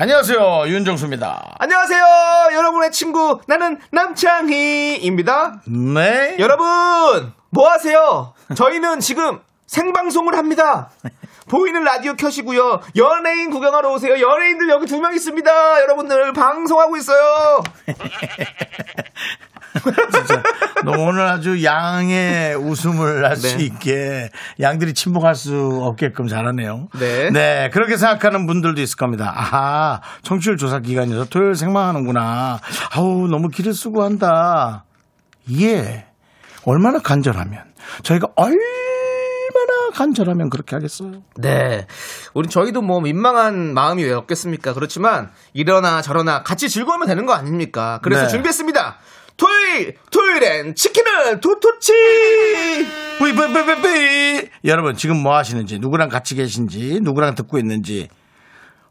안녕하세요 윤정수입니다. 안녕하세요, 여러분의 친구 나는 남창희입니다. 네. 여러분, 뭐 하세요? 저희는 지금 생방송을 합니다. 보이는 라디오 켜시고요. 연예인 구경하러 오세요. 연예인들 여기 두 명 있습니다. 여러분들 방송하고 있어요. 너 오늘 아주 양의 웃음을 할수 네. 있게 양들이 침묵할 수 없게끔 잘하네요. 네. 그렇게 생각하는 분들도 있을 겁니다. 아하, 청취율 조사 기간이어서 토요일 생방하는구나. 아우, 너무 길을 쓰고 한다. 예. 얼마나 간절하면. 저희가 얼마나 간절하면 그렇게 하겠어요. 네. 우리 저희도 뭐 민망한 마음이 왜 없겠습니까? 그렇지만 이러나 저러나 같이 즐거우면 되는 거 아닙니까? 그래서 네. 준비했습니다. 토요일, 토요일엔 치킨을 도토치! 뿌이뿌이뿌이뿌이 여러분 지금 뭐 하시는지 누구랑 같이 계신지 누구랑 듣고 있는지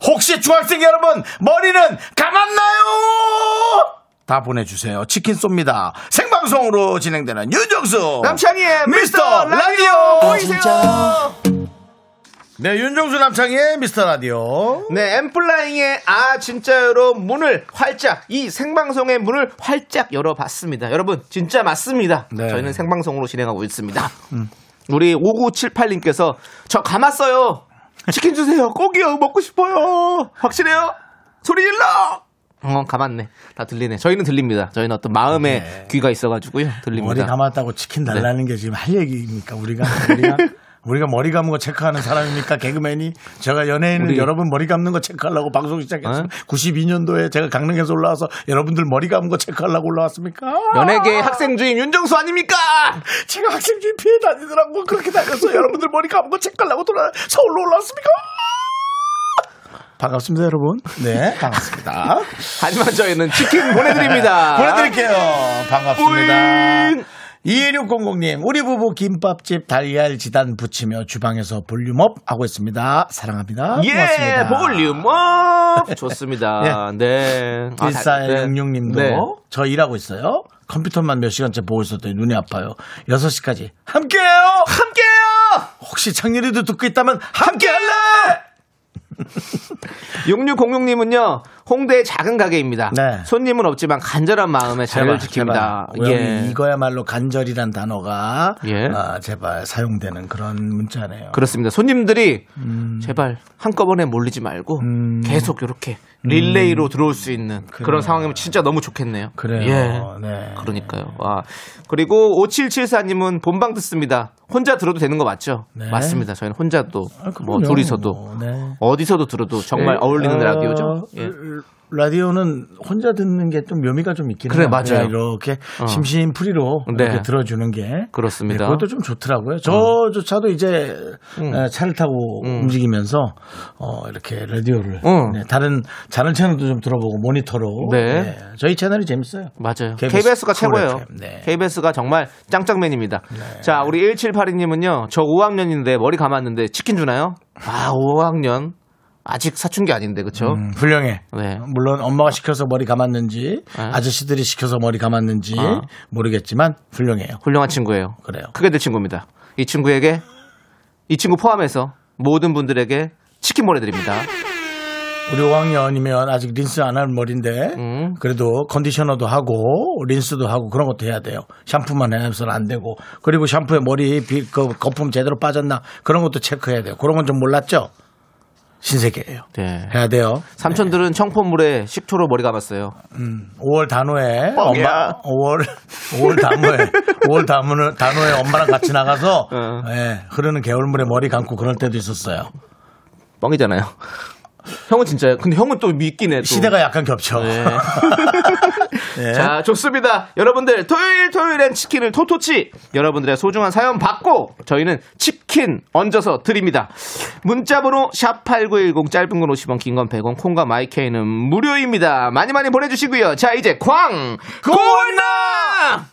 혹시 중학생 여러분 머리는 감았나요? 다 보내주세요. 치킨 쏩니다. 생방송으로 진행되는 윤정수 남창희의 미스터 미스터 라디오 보이세요? 네 윤정수 남창의 미스터 라디오 네, 엠플라잉의 아 진짜요로 문을 활짝 이 생방송의 문을 활짝 열어봤습니다. 여러분 진짜 맞습니다. 네. 음. 저희는 생방송으로 진행하고 있습니다. 우리 5978님께서 저 감았어요. 치킨 주세요. 꼭이요. 먹고 싶어요. 확실해요? 소리 질러. 어, 감았네. 다 들리네. 저희는 들립니다. 저희는 어떤 마음의 네. 귀가 있어가지고요. 머리 들립니다. 감았다고 치킨 달라는 게 지금 할 얘기입니까 우리가 우리가 우리가 머리 감은 거 체크하는 사람입니까 개그맨이 제가 연예인을 우리- 여러분 머리 감는 거 체크하려고 방송 시작했어요. 어? 92년도에 제가 강릉에서 올라와서 여러분들 머리 감은 거 체크하려고 올라왔습니까? 연예계 학생 주임 윤정수 아닙니까? 제가 학생 중에 피해 다니더라고 그렇게 다녀서 여러분들 머리 감은 거 체크하려고 돌아 서울로 올라왔습니까? 반갑습니다 여러분. 네 반갑습니다. 하지만 저희는 치킨 보내드립니다. 보내드릴게요. 반갑습니다. 뿌잉! 2600님, 우리 부부 김밥집 달걀 지단 붙이며 주방에서 볼륨업 하고 있습니다. 사랑합니다. 예, 고맙습니다. 볼륨업 좋습니다. 네. 아, 다- 네. 1466님도 네. 저 일하고 있어요. 컴퓨터만 몇 시간째 보고 있었더니 눈이 아파요. 6시까지 함께해요. 함께해요. 혹시 창렬이도 듣고 있다면 함께할래? 6606님은요 홍대의 작은 가게입니다. 네. 손님은 없지만 간절한 마음에 자리를 지킵니다. 제발. 예. 이거야말로 간절이란 단어가 예. 아, 제발 사용되는 그런 문자네요. 그렇습니다. 손님들이 음. 제발 한꺼번에 몰리지 말고 계속 이렇게 릴레이로 들어올 수 있는 그런 상황이면 진짜 너무 좋겠네요. 그래요. 예. 네. 그러니까요. 와. 그리고 5774님은 본방 듣습니다. 혼자 들어도 되는 거 맞죠? 네. 맞습니다. 저희는 혼자도 아, 뭐 그럼요. 둘이서도 네. 어디서도 들어도 정말 어울리는 어, 라디오죠. 예. 라디오는 혼자 듣는 게 좀 묘미가 좀 있긴 그래, 해요. 맞아요. 그냥 이렇게 심심풀이로 네. 이렇게 들어주는 게 그렇습니다. 네, 그것도 좀 좋더라고요. 저조차도 이제 음. 에, 차를 타고 움직이면서 어, 이렇게 라디오를 음. 네, 다른 다른 채널도 좀 들어보고 모니터로 네. 저희 채널이 재밌어요. 맞아요. KBS 서울 최고예요. 네. KBS가 정말 짱짱맨입니다. 자, 우리 1782님은요, 저 5학년인데 머리 감았는데 치킨 주나요? 아, 5학년. 아직 사춘기 아닌데, 그쵸? 음, 훌륭해. 네. 물론 엄마가 시켜서 머리 감았는지 네. 아저씨들이 시켜서 머리 감았는지 아. 모르겠지만 훌륭해요. 훌륭한 친구예요. 그래요. 크게 될 친구입니다. 이 친구에게, 이 친구 포함해서 모든 분들에게 치킨 보내드립니다. 우리 5학년이면 아직 린스 안 할 머리인데 음. 그래도 컨디셔너도 하고 린스도 하고 그런 것도 해야 돼요. 샴푸만 해서는 안 되고 그리고 샴푸에 머리 비, 그 거품 제대로 빠졌나 그런 것도 체크해야 돼요. 그런 건 좀 몰랐죠? 신세계예요. 네. 해야 돼요. 삼촌들은 청포물에 식초로 머리 감았어요. 5월 단오에 뻥이야. 엄마 5월 5월 단오에 5월 단오에 단오에 엄마랑 같이 나가서 어. 예, 흐르는 개울물에 머리 감고 그럴 때도 있었어요. 뻥이잖아요. 형은 진짜요. 근데 형은 또 해. 또. 시대가 약간 겹쳐. 네. 네. 자, 좋습니다. 여러분들, 토요일, 토요일엔 치킨을 토토치. 여러분들의 소중한 사연 받고, 저희는 치킨 얹어서 드립니다. 문자 번호 샵8910, 짧은 건 50원, 긴 건 100원, 콩과 마이케이는 무료입니다. 많이 많이 보내 주시고요. 자, 이제 광! 고나!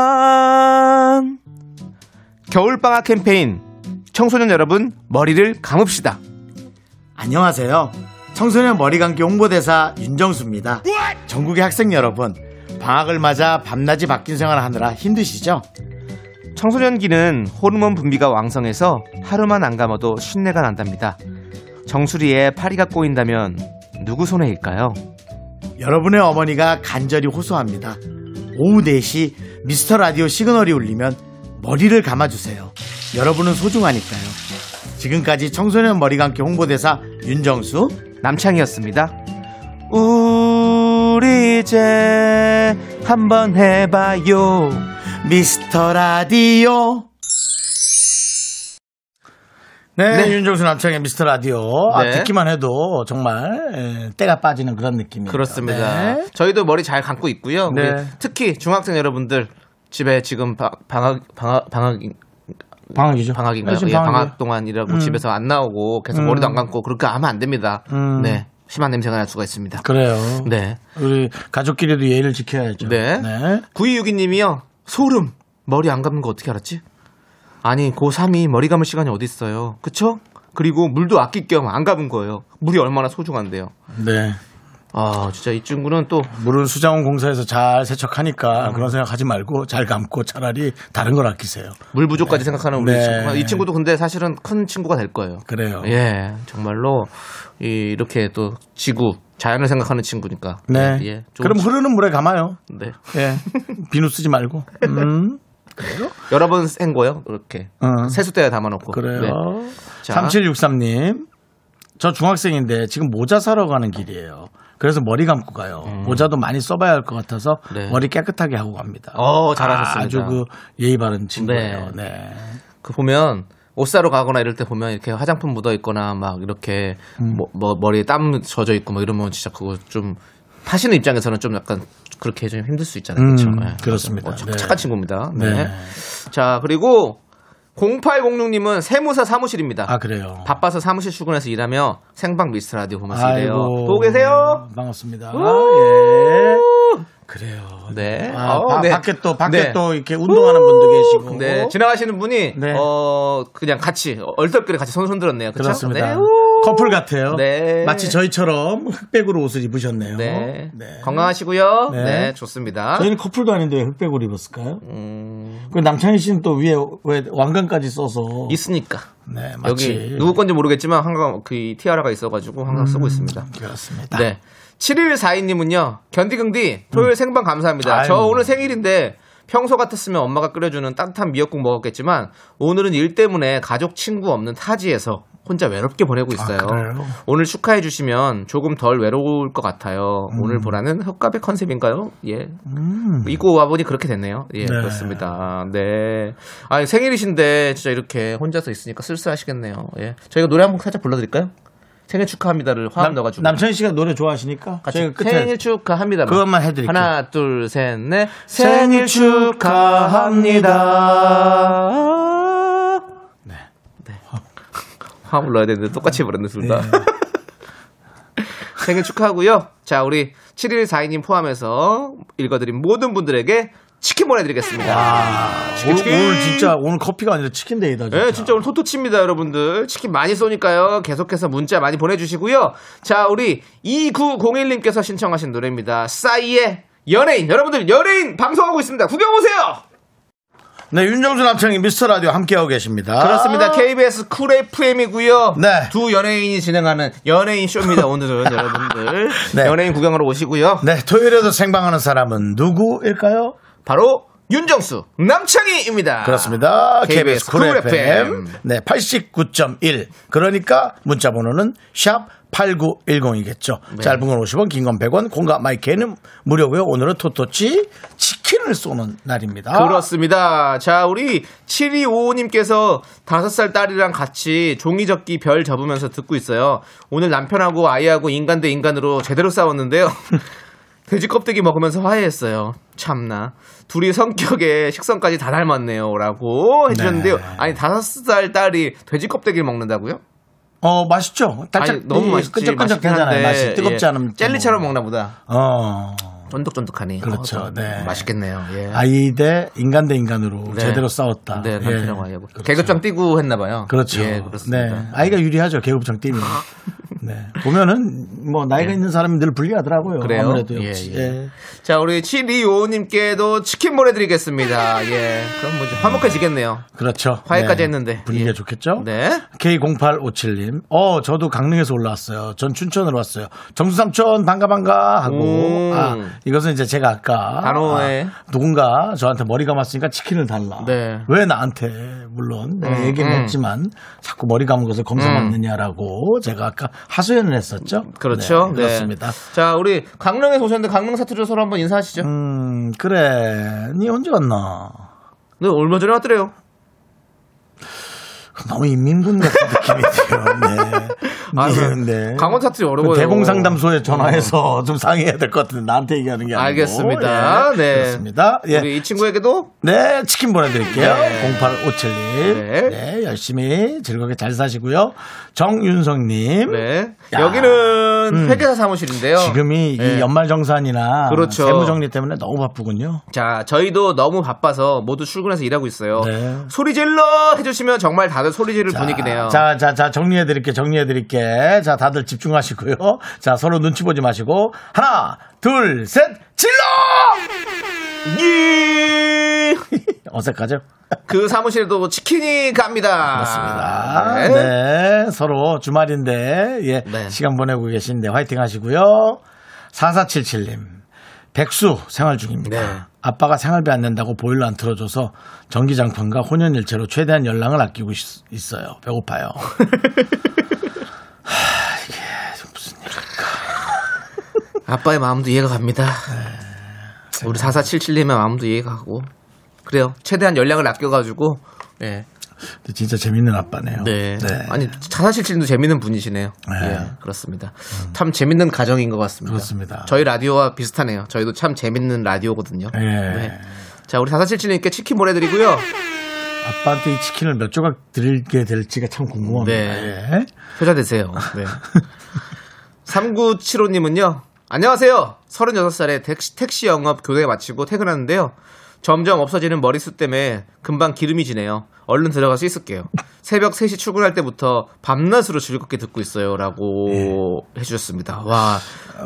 잠시만. 겨울방학 캠페인. 청소년 여러분, 머리를 감읍시다. 안녕하세요. 청소년 머리 감기 홍보대사 윤정수입니다. 전국의 학생 여러분, 방학을 맞아 밤낮이 바뀐 생활을 하느라 힘드시죠? 청소년기는 호르몬 분비가 왕성해서 하루만 안 감아도 신내가 난답니다. 정수리에 파리가 꼬인다면 누구 손해일까요? 여러분의 어머니가 간절히 호소합니다. 오후 4시 미스터 라디오 시그널이 울리면 머리를 감아주세요. 여러분은 소중하니까요. 지금까지 청소년 머리 감기 홍보대사 윤정수. 남창이었습니다. 우리 이제 한번 해봐요. 미스터 라디오. 네, 네. 윤정수 남창의 미스터 라디오. 아, 네. 듣기만 해도 정말 에, 때가 빠지는 그런 느낌이에요. 그렇습니다. 네. 저희도 머리 잘 감고 있고요. 네. 특히 중학생 여러분들 집에 지금 바- 방학 방학 방학 방학이죠. 방학인가요? 네, 지금 예, 방학이에요. 방학 동안이라고 집에서 안 나오고 계속 머리도 안 감고 그렇게 하면 안 됩니다. 음. 네. 심한 냄새가 날 수가 있습니다. 그래요. 네. 우리 가족끼리도 예의를 지켜야죠. 네. 네. 9262님이요. 소름. 머리 안 감는 거 어떻게 알았지? 아니, 고3이 머리 감을 시간이 어디 있어요. 그쵸? 그리고 물도 아낄 겸 안 감은 거예요. 물이 얼마나 소중한데요. 네. 아, 진짜 이 친구는 또 물은 수자원 공사에서 잘 세척하니까 그런 생각하지 말고 잘 감고 차라리 다른 걸 아끼세요. 물 부족까지 생각하는 우리 네. 친구. 이 친구도 근데 사실은 큰 친구가 될 거예요. 그래요. 예, 정말로 이, 이렇게 또 지구, 자연을 생각하는 친구니까. 네. 예, 예. 좀 그럼 흐르는 물에 감아요. 네. 예. 비누 쓰지 말고. 음. 여러 번센 거요, 이렇게. 어. 세수대에 담아놓고. 그래요. 네. 자. 3763님. 저 중학생인데 지금 모자 사러 가는 길이에요. 그래서 머리 감고 가요. 모자도 많이 써봐야 할 것 같아서 음. 네. 머리 깨끗하게 하고 갑니다. 어, 잘하셨습니다. 아주 그 예의 바른 친구예요. 네. 그 보면 옷 사러 가거나 이럴 때 보면 이렇게 화장품 묻어 있거나 막 이렇게 음. 뭐, 뭐 머리에 땀 젖어 있고 뭐 이러면 진짜 그거 좀 파시는 입장에서는 좀 약간 그렇게 좀 힘들 수 있잖아요. 음, 그렇죠? 네. 그렇습니다. 어, 착- 네. 착한 친구입니다. 네. 네. 자, 그리고 0806님은 세무사 사무실입니다. 아, 그래요. 바빠서 사무실 출근해서 일하며 생방 미스터 라디오 보면서 일해요. 보고 계세요? 반갑습니다. 우! 예. 그래요. 네. 아, 어, 바- 네. 밖에 또 밖에 네. 또 이렇게 운동하는 분도 계시고. 네, 지나가시는 분이 네. 어 그냥 같이 얼떨결에 같이 손 손들었네요. 그렇습니다. 네. 우! 커플 같아요. 네. 마치 저희처럼 흑백으로 옷을 입으셨네요. 네. 네. 건강하시고요. 네. 네. 좋습니다. 저희는 커플도 아닌데 왜 흑백으로 입었을까요? 음, 그 남창희 씨는 또 위에 왜 왕관까지 써서 있으니까. 네, 마치 여기 누구 건지 모르겠지만 항상 그 티아라가 있어가지고 항상 쓰고 있습니다. 그렇습니다. 네. 7142님은요, 견디긍디, 토요일 생방 감사합니다. 저 음. 아유. 오늘 생일인데, 평소 같았으면 엄마가 끓여주는 따뜻한 미역국 먹었겠지만, 오늘은 일 때문에 가족, 친구 없는 타지에서 혼자 외롭게 보내고 있어요. 아? 오늘 축하해 주시면 조금 덜 외로울 것 같아요. 음. 오늘 보라는 헛가의 컨셉인가요? 예. 입고 와보니 그렇게 됐네요. 예, 네. 그렇습니다. 네. 아니, 생일이신데, 진짜 이렇게 혼자서 있으니까 쓸쓸하시겠네요. 예. 저희가 노래 한 곡 살짝 불러드릴까요? 생일 축하합니다를 화음 남, 넣어가지고. 남창희 씨가 노래 좋아하시니까 같이 생일 축하합니다. 그것만 해드릴게요. 하나, 둘, 셋, 넷. 생일 축하합니다. 화음 불러야 되는데 똑같이 불렀네, 둘 다. 네. 생일 축하하고요. 자, 우리 7142님 포함해서 읽어드린 모든 분들에게 치킨 보내드리겠습니다. 아, 치킨, 치킨. 오늘 진짜 오늘 커피가 아니라 치킨 데이다. 진짜. 네, 진짜 오늘 토토칩니다, 여러분들. 치킨 많이 쏘니까요. 계속해서 문자 많이 보내주시고요. 자, 우리 2901님께서 신청하신 노래입니다. 싸이의 연예인. 여러분들, 연예인 방송하고 있습니다. 구경 오세요! 네, 윤정수 남창희 미스터 라디오 함께하고 계십니다. 그렇습니다. KBS 쿨 FM이고요. 네. 두 연예인이 진행하는 연예인 쇼입니다. 오늘은 여러분들 네. 연예인 구경하러 오시고요. 네, 토요일에도 생방하는 사람은 누구일까요? 바로 윤정수 남창희입니다. 그렇습니다. KBS KBS 쿨쿨 FM. FM. 네, 89.1. 그러니까 문자 번호는 샵 8910이겠죠. 네. 짧은 건 50원, 긴 건 100원, 콩과 My K는 무료고요. 오늘은 토토치 치킨을 쏘는 날입니다. 그렇습니다. 자, 우리 7255님께서 5살 딸이랑 같이 종이접기 별 접으면서 듣고 있어요. 오늘 남편하고 아이하고 인간 대 인간으로 제대로 싸웠는데요. 돼지 껍데기 먹으면서 화해했어요. 참나. 둘이 성격에 식성까지 다 닮았네요. 라고 해주셨는데요. 네. 아니, 다섯 살 딸이 돼지 껍데기를 먹는다고요? 어, 맛있죠? 달짝, 아니, 너무 이 맛있지. 끈적끈적하잖아요. 맛있긴 한데, 맛이 뜨겁지 예. 않으면. 젤리처럼 뭐. 먹나 보다. 어. 쫀득쫀득하니. 그렇죠. 어, 좀 네. 맛있겠네요. 예. 아이 대 인간 대 인간으로 네. 제대로 싸웠다. 네, 예. 남편하고 아이하고. 계급장 띄고 했나 봐요. 그렇죠. 예, 그렇습니다. 네. 아이가 유리하죠. 계급장 뛰면. 네. 보면은 뭐 나이가 있는 사람이 늘 불리하더라고요. 네. 그래요? 아무래도 예. 예. 예. 자, 우리 7255님께도 치킨 보내드리겠습니다. 예. 그럼 뭐 화목해지겠네요. 그렇죠. 화해까지 네. 했는데. 분위기가 예. 좋겠죠? 네. K0857님. 어, 저도 강릉에서 올라왔어요. 전 춘천으로 왔어요. 정수삼촌 반가 반가 하고. 음. 아, 이것은 이제 제가 아까 단호해. 아, 누군가 저한테 머리 감았으니까 치킨을 달라. 네. 왜 나한테 물론 내가 음, 얘기는 음. 했지만 자꾸 머리 감은 것을 검사받느냐라고 제가 아까 하소연을 했었죠. 그렇죠. 네, 네. 그렇습니다. 자, 우리 강릉에서 오셨는데 강릉 사투리로 서로 한번 인사하시죠. 음, 그래. 니 언제 왔나? 네, 얼마 전에 왔더래요. 너무 인민군 같은 느낌이 들어요. 네. 아, 네, 그 네. 강원 사투리 그 어려워요. 대공 상담소에 전화해서 좀 상의해야 될 것 같은데 나한테 얘기하는 게 아니고. 알겠습니다. 예, 네. 그렇습니다. 예. 우리 이 친구에게도 네, 치킨 보내드릴게요. 네. 0857님. 네. 네. 열심히 즐겁게 잘 사시고요. 정윤성님. 네. 야. 여기는 회계사 사무실인데요. 지금이 네. 이 정산이나 그렇죠. 세무 정리 때문에 너무 바쁘군요. 자, 저희도 너무 바빠서 모두 출근해서 일하고 있어요. 네. 소리 질러 해주시면 정말 다들 소리 지를 자, 분위기네요. 자, 자, 자, 정리해 드릴게, 정리해 드릴게. 자, 다들 집중하시고요. 자, 서로 눈치 보지 마시고. 하나, 둘, 셋, 질러! 예! 어색하죠? 그 사무실에도 치킨이 갑니다. 맞습니다. 네. 네. 서로 주말인데, 예, 네. 시간 보내고 계신데 화이팅 하시고요. 4477님, 백수 생활 중입니다. 네. 아빠가 생활비 안 낸다고 보일러 안 틀어줘서 전기장판과 혼연일체로 최대한 연락을 아끼고 있, 있어요. 배고파요. 아빠의 마음도 이해가 갑니다. 네. 우리 4477님의 마음도 이해가 가고. 그래요. 최대한 연락을 아껴가지고. 네. 근데 진짜 재밌는 아빠네요. 네. 아니, 4477님도 재밌는 분이시네요. 네. 예, 그렇습니다. 참 재밌는 가정인 것 같습니다. 그렇습니다. 저희 라디오와 비슷하네요. 저희도 참 재밌는 라디오거든요. 예. 네. 자, 우리 4477님께 치킨 보내드리고요. 아빠한테 이 치킨을 몇 조각 드리게 될지가 참 궁금합니다. 네. 예. 효자 되세요. 네. 3975님은요. 안녕하세요. 36살에 택시, 택시 영업 교대 마치고 퇴근하는데요. 점점 없어지는 머리숱 때문에 금방 기름이 지네요. 얼른 들어가서 씻을게요. 새벽 3시 출근할 때부터 밤낮으로 즐겁게 듣고 있어요. 라고 해주셨습니다. 와.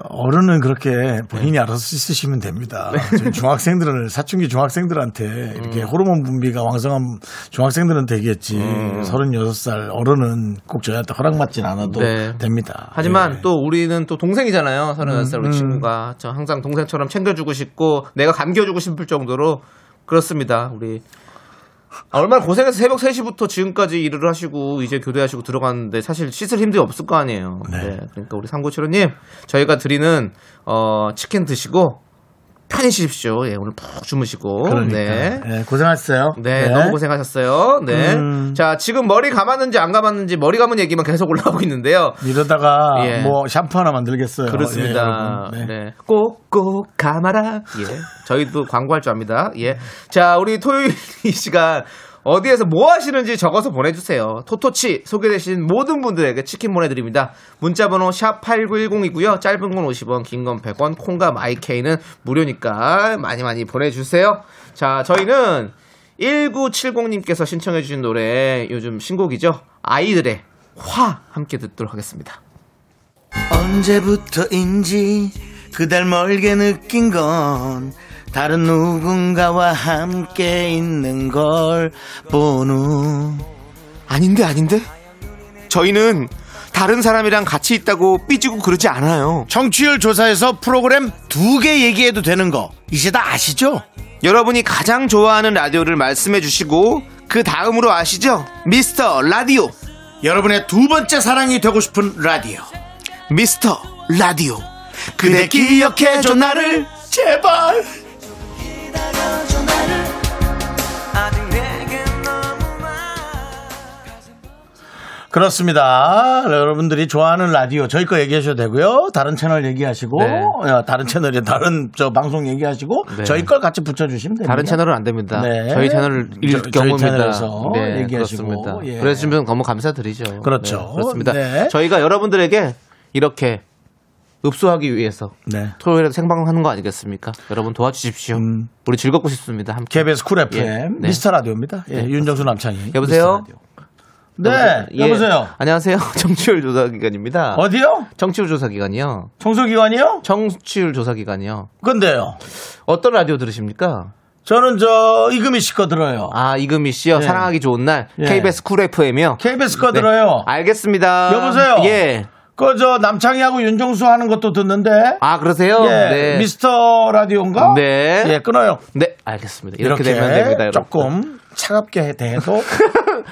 어른은 그렇게 네. 본인이 알아서 씻으시면 됩니다. 저희 중학생들은 사춘기 중학생들한테 이렇게 호르몬 분비가 왕성한 중학생들은 되겠지. 음. 36살 어른은 꼭 저희한테 허락받진 않아도 네. 됩니다. 하지만 예. 또 우리는 또 동생이잖아요. 36살 음, 우리 친구가. 저 항상 동생처럼 챙겨주고 싶고 내가 감겨주고 싶을 정도로 그렇습니다. 우리 아, 얼마나 고생해서 새벽 3시부터 지금까지 일을 하시고 이제 교대하시고 들어갔는데 사실 씻을 힘도 없을 거 아니에요. 네. 네. 그러니까 우리 상고치로님 저희가 드리는 어, 치킨 드시고 편히 쉬십시오. 예, 오늘 푹 주무시고. 그러니까 네. 예, 고생하셨어요. 네, 너무 고생하셨어요. 네. 음. 자, 지금 머리 감았는지 안 감았는지 머리 감은 얘기만 계속 올라오고 있는데요. 이러다가 예. 뭐 샴푸 하나 만들겠어요. 예, 그렇습니다. 여러분. 네. 네. 꼭꼭 감아라. 예. 저희도 광고할 줄 압니다. 예. 자, 우리 토요일 이 시간 어디에서 뭐 하시는지 적어서 보내주세요. 토토치 소개되신 모든 분들에게 치킨 보내드립니다. 문자번호 샵 8910이고요. 짧은 건 50원, 긴 건 100원, 콩과 마이케이는 무료니까 많이 많이 보내주세요. 자, 저희는 1970님께서 신청해주신 노래 요즘 신곡이죠. 아이들의 화 함께 듣도록 하겠습니다. 언제부터인지 그댈 멀게 느낀 건 다른 누군가와 함께 있는 걸 보는. 아닌데 아닌데? 저희는 다른 사람이랑 같이 있다고 삐지고 그러지 않아요. 청취율 조사에서 프로그램 두 개 얘기해도 되는 거 이제 다 아시죠? 여러분이 가장 좋아하는 라디오를 말씀해 주시고 그 다음으로 아시죠? 미스터 라디오. 여러분의 두 번째 사랑이 되고 싶은 라디오. 미스터 라디오. 그대 기억해줘 나를 제발 그렇습니다. 여러분들이 좋아하는 라디오 저희 거 얘기하셔도 되고요. 다른 채널 얘기하시고 네. 어, 다른 채널에 다른 저 방송 얘기하시고 네. 저희 걸 같이 붙여주시면 됩니다. 다른 채널은 안 됩니다. 네. 저희 채널을 일 저- 저희 경우입니다. 채널에서 네, 얘기하시고, 그렇습니다. 예. 그래주시면 너무 감사드리죠. 그렇죠. 네, 그렇습니다. 네. 저희가 여러분들에게 이렇게 읍소하기 위해서 네. 토요일에 생방하는 거 아니겠습니까? 여러분 도와주십시오. 우리 즐겁고 싶습니다. 함께. KBS 쿨 FM 예, 네. 미스터 라디오입니다. 예, 윤정수 남창희. 여보세요? 네, 예. 여보세요. 안녕하세요. 청취율 조사 기관입니다. 어디요? 청취율 조사 기관이요. 청소기관이요? 청취율 조사 기관이요. 근데요. 어떤 라디오 들으십니까? 저는 저 이금희 씨 거 들어요. 아 이금희 씨요. 예. 사랑하기 좋은 날 예. KBS 쿨 FM이요. KBS 거 네. 들어요. 알겠습니다. 여보세요? 예. 그 저 남창희하고 윤정수 하는 것도 듣는데. 아 그러세요? 예, 네. 미스터 라디오인가? 네. 예, 끊어요. 네, 알겠습니다. 이렇게, 이렇게, 되면 됩니다, 여러분. 조금 차갑게 대해도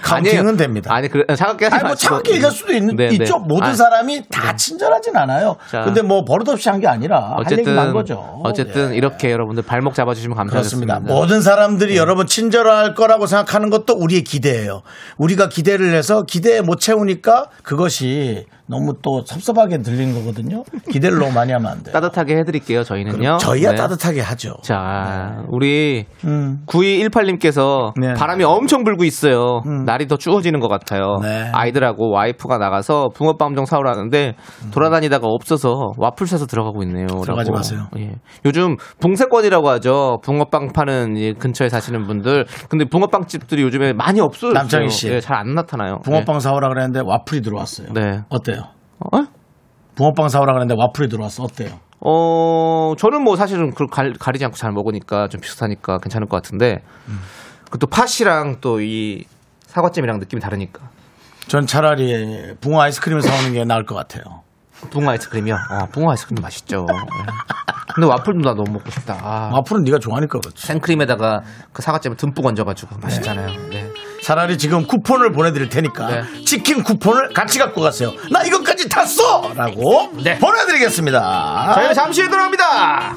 카운팅은 아니에요. 됩니다. 아니, 그, 차갑게 하지 아니, 뭐. 차갑게 얘기할 수도 있는, 네, 네. 있죠. 모든 아, 사람이 다 친절하진 않아요. 자. 근데 뭐 버릇없이 한 게 아니라 할 어쨌든, 한 거죠. 어쨌든 예. 이렇게 여러분들 발목 잡아주시면 그렇습니다. 감사하겠습니다. 모든 사람들이 여러분 친절할 거라고 생각하는 것도 우리의 기대예요. 우리가 기대를 해서 기대에 못 채우니까 그것이 너무 또 섭섭하게 들리는 거거든요. 기대를 너무 많이 하면 안 돼요. 따뜻하게 해드릴게요, 저희는요. 저희야 네. 따뜻하게 하죠. 자, 우리 음. 9218님께서 네. 바람이 엄청 불고 있어요. 날이 더 추워지는 것 같아요. 네. 아이들하고 와이프가 나가서 붕어빵 좀 사오라 하는데 돌아다니다가 없어서 와플 사서 들어가고 있네요. 들어가지 라고. 마세요. 예. 요즘 붕세권이라고 하죠. 붕어빵 파는 이 근처에 사시는 분들. 근데 붕어빵 집들이 요즘에 많이 없어요. 남창희 씨. 예, 잘안 나타나요. 붕어빵 사오라 그랬는데 와플이 들어왔어요. 네. 어때요? 예. 어? 붕어빵 사오라 그랬는데 와플이 들어왔어. 어때요? 어, 저는 뭐 사실은 그걸 갈- 가리지 않고 잘 먹으니까 좀 비슷하니까 괜찮을 것 같은데. 그또 팥이랑 또 이 사과잼이랑 느낌이 다르니까. 전 차라리 붕어 아이스크림을 사오는 게 나을 것 같아요. 붕어 아이스크림이요? 어, 붕어 아이스크림 맛있죠. 예. 근데 와플도 나 너무 먹고 싶다. 아, 와플은 네가 좋아하니까 그렇지. 생크림에다가 그 사과잼을 듬뿍 얹어가지고 맛있잖아요. 네. 차라리 지금 쿠폰을 보내드릴 테니까 네. 치킨 쿠폰을 같이 갖고 가세요. 나 이것까지 탔어! 라고 네. 보내드리겠습니다. 저희는 잠시 후에 돌아옵니다.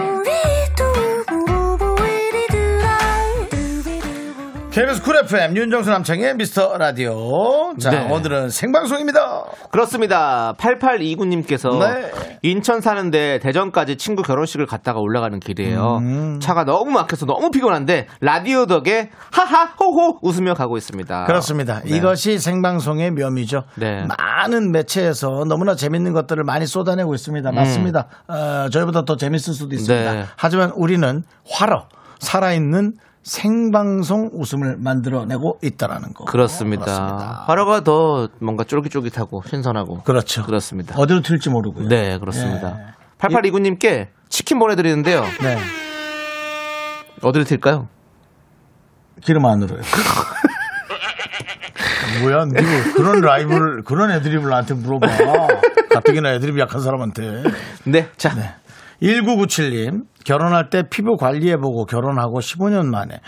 KBS 쿨 FM 윤정수 남창희 미스터 라디오 자 네. 오늘은 생방송입니다 그렇습니다. 8829님께서 네. 인천 사는데 대전까지 친구 결혼식을 갔다가 올라가는 길이에요. 음. 차가 너무 막혀서 너무 피곤한데 라디오 덕에 하하 호호 웃으며 가고 있습니다. 그렇습니다 네. 이것이 생방송의 묘미죠 네. 많은 매체에서 너무나 재밌는 것들을 많이 쏟아내고 있습니다 맞습니다 어, 저희보다 더 재밌을 수도 있습니다 음. 네. 하지만 우리는 활어 살아있는 생방송 웃음을 만들어내고 있다라는 거 그렇습니다. 그렇습니다. 화로가 더 뭔가 쫄깃쫄깃하고 신선하고 그렇죠 그렇습니다. 어디로 튈지 모르고요 네, 그렇습니다. 예. 8829님께 치킨 보내드리는데요. 네. 어디로 튈까요? 기름 안으로요. 뭐야, 니 그런 라이브를, 그런 애드립을 나한테 물어봐. 가뜩이나 애드립 약한 사람한테. 네, 자. 1997님, 결혼할 때 피부 관리해보고 결혼하고 15년 만에.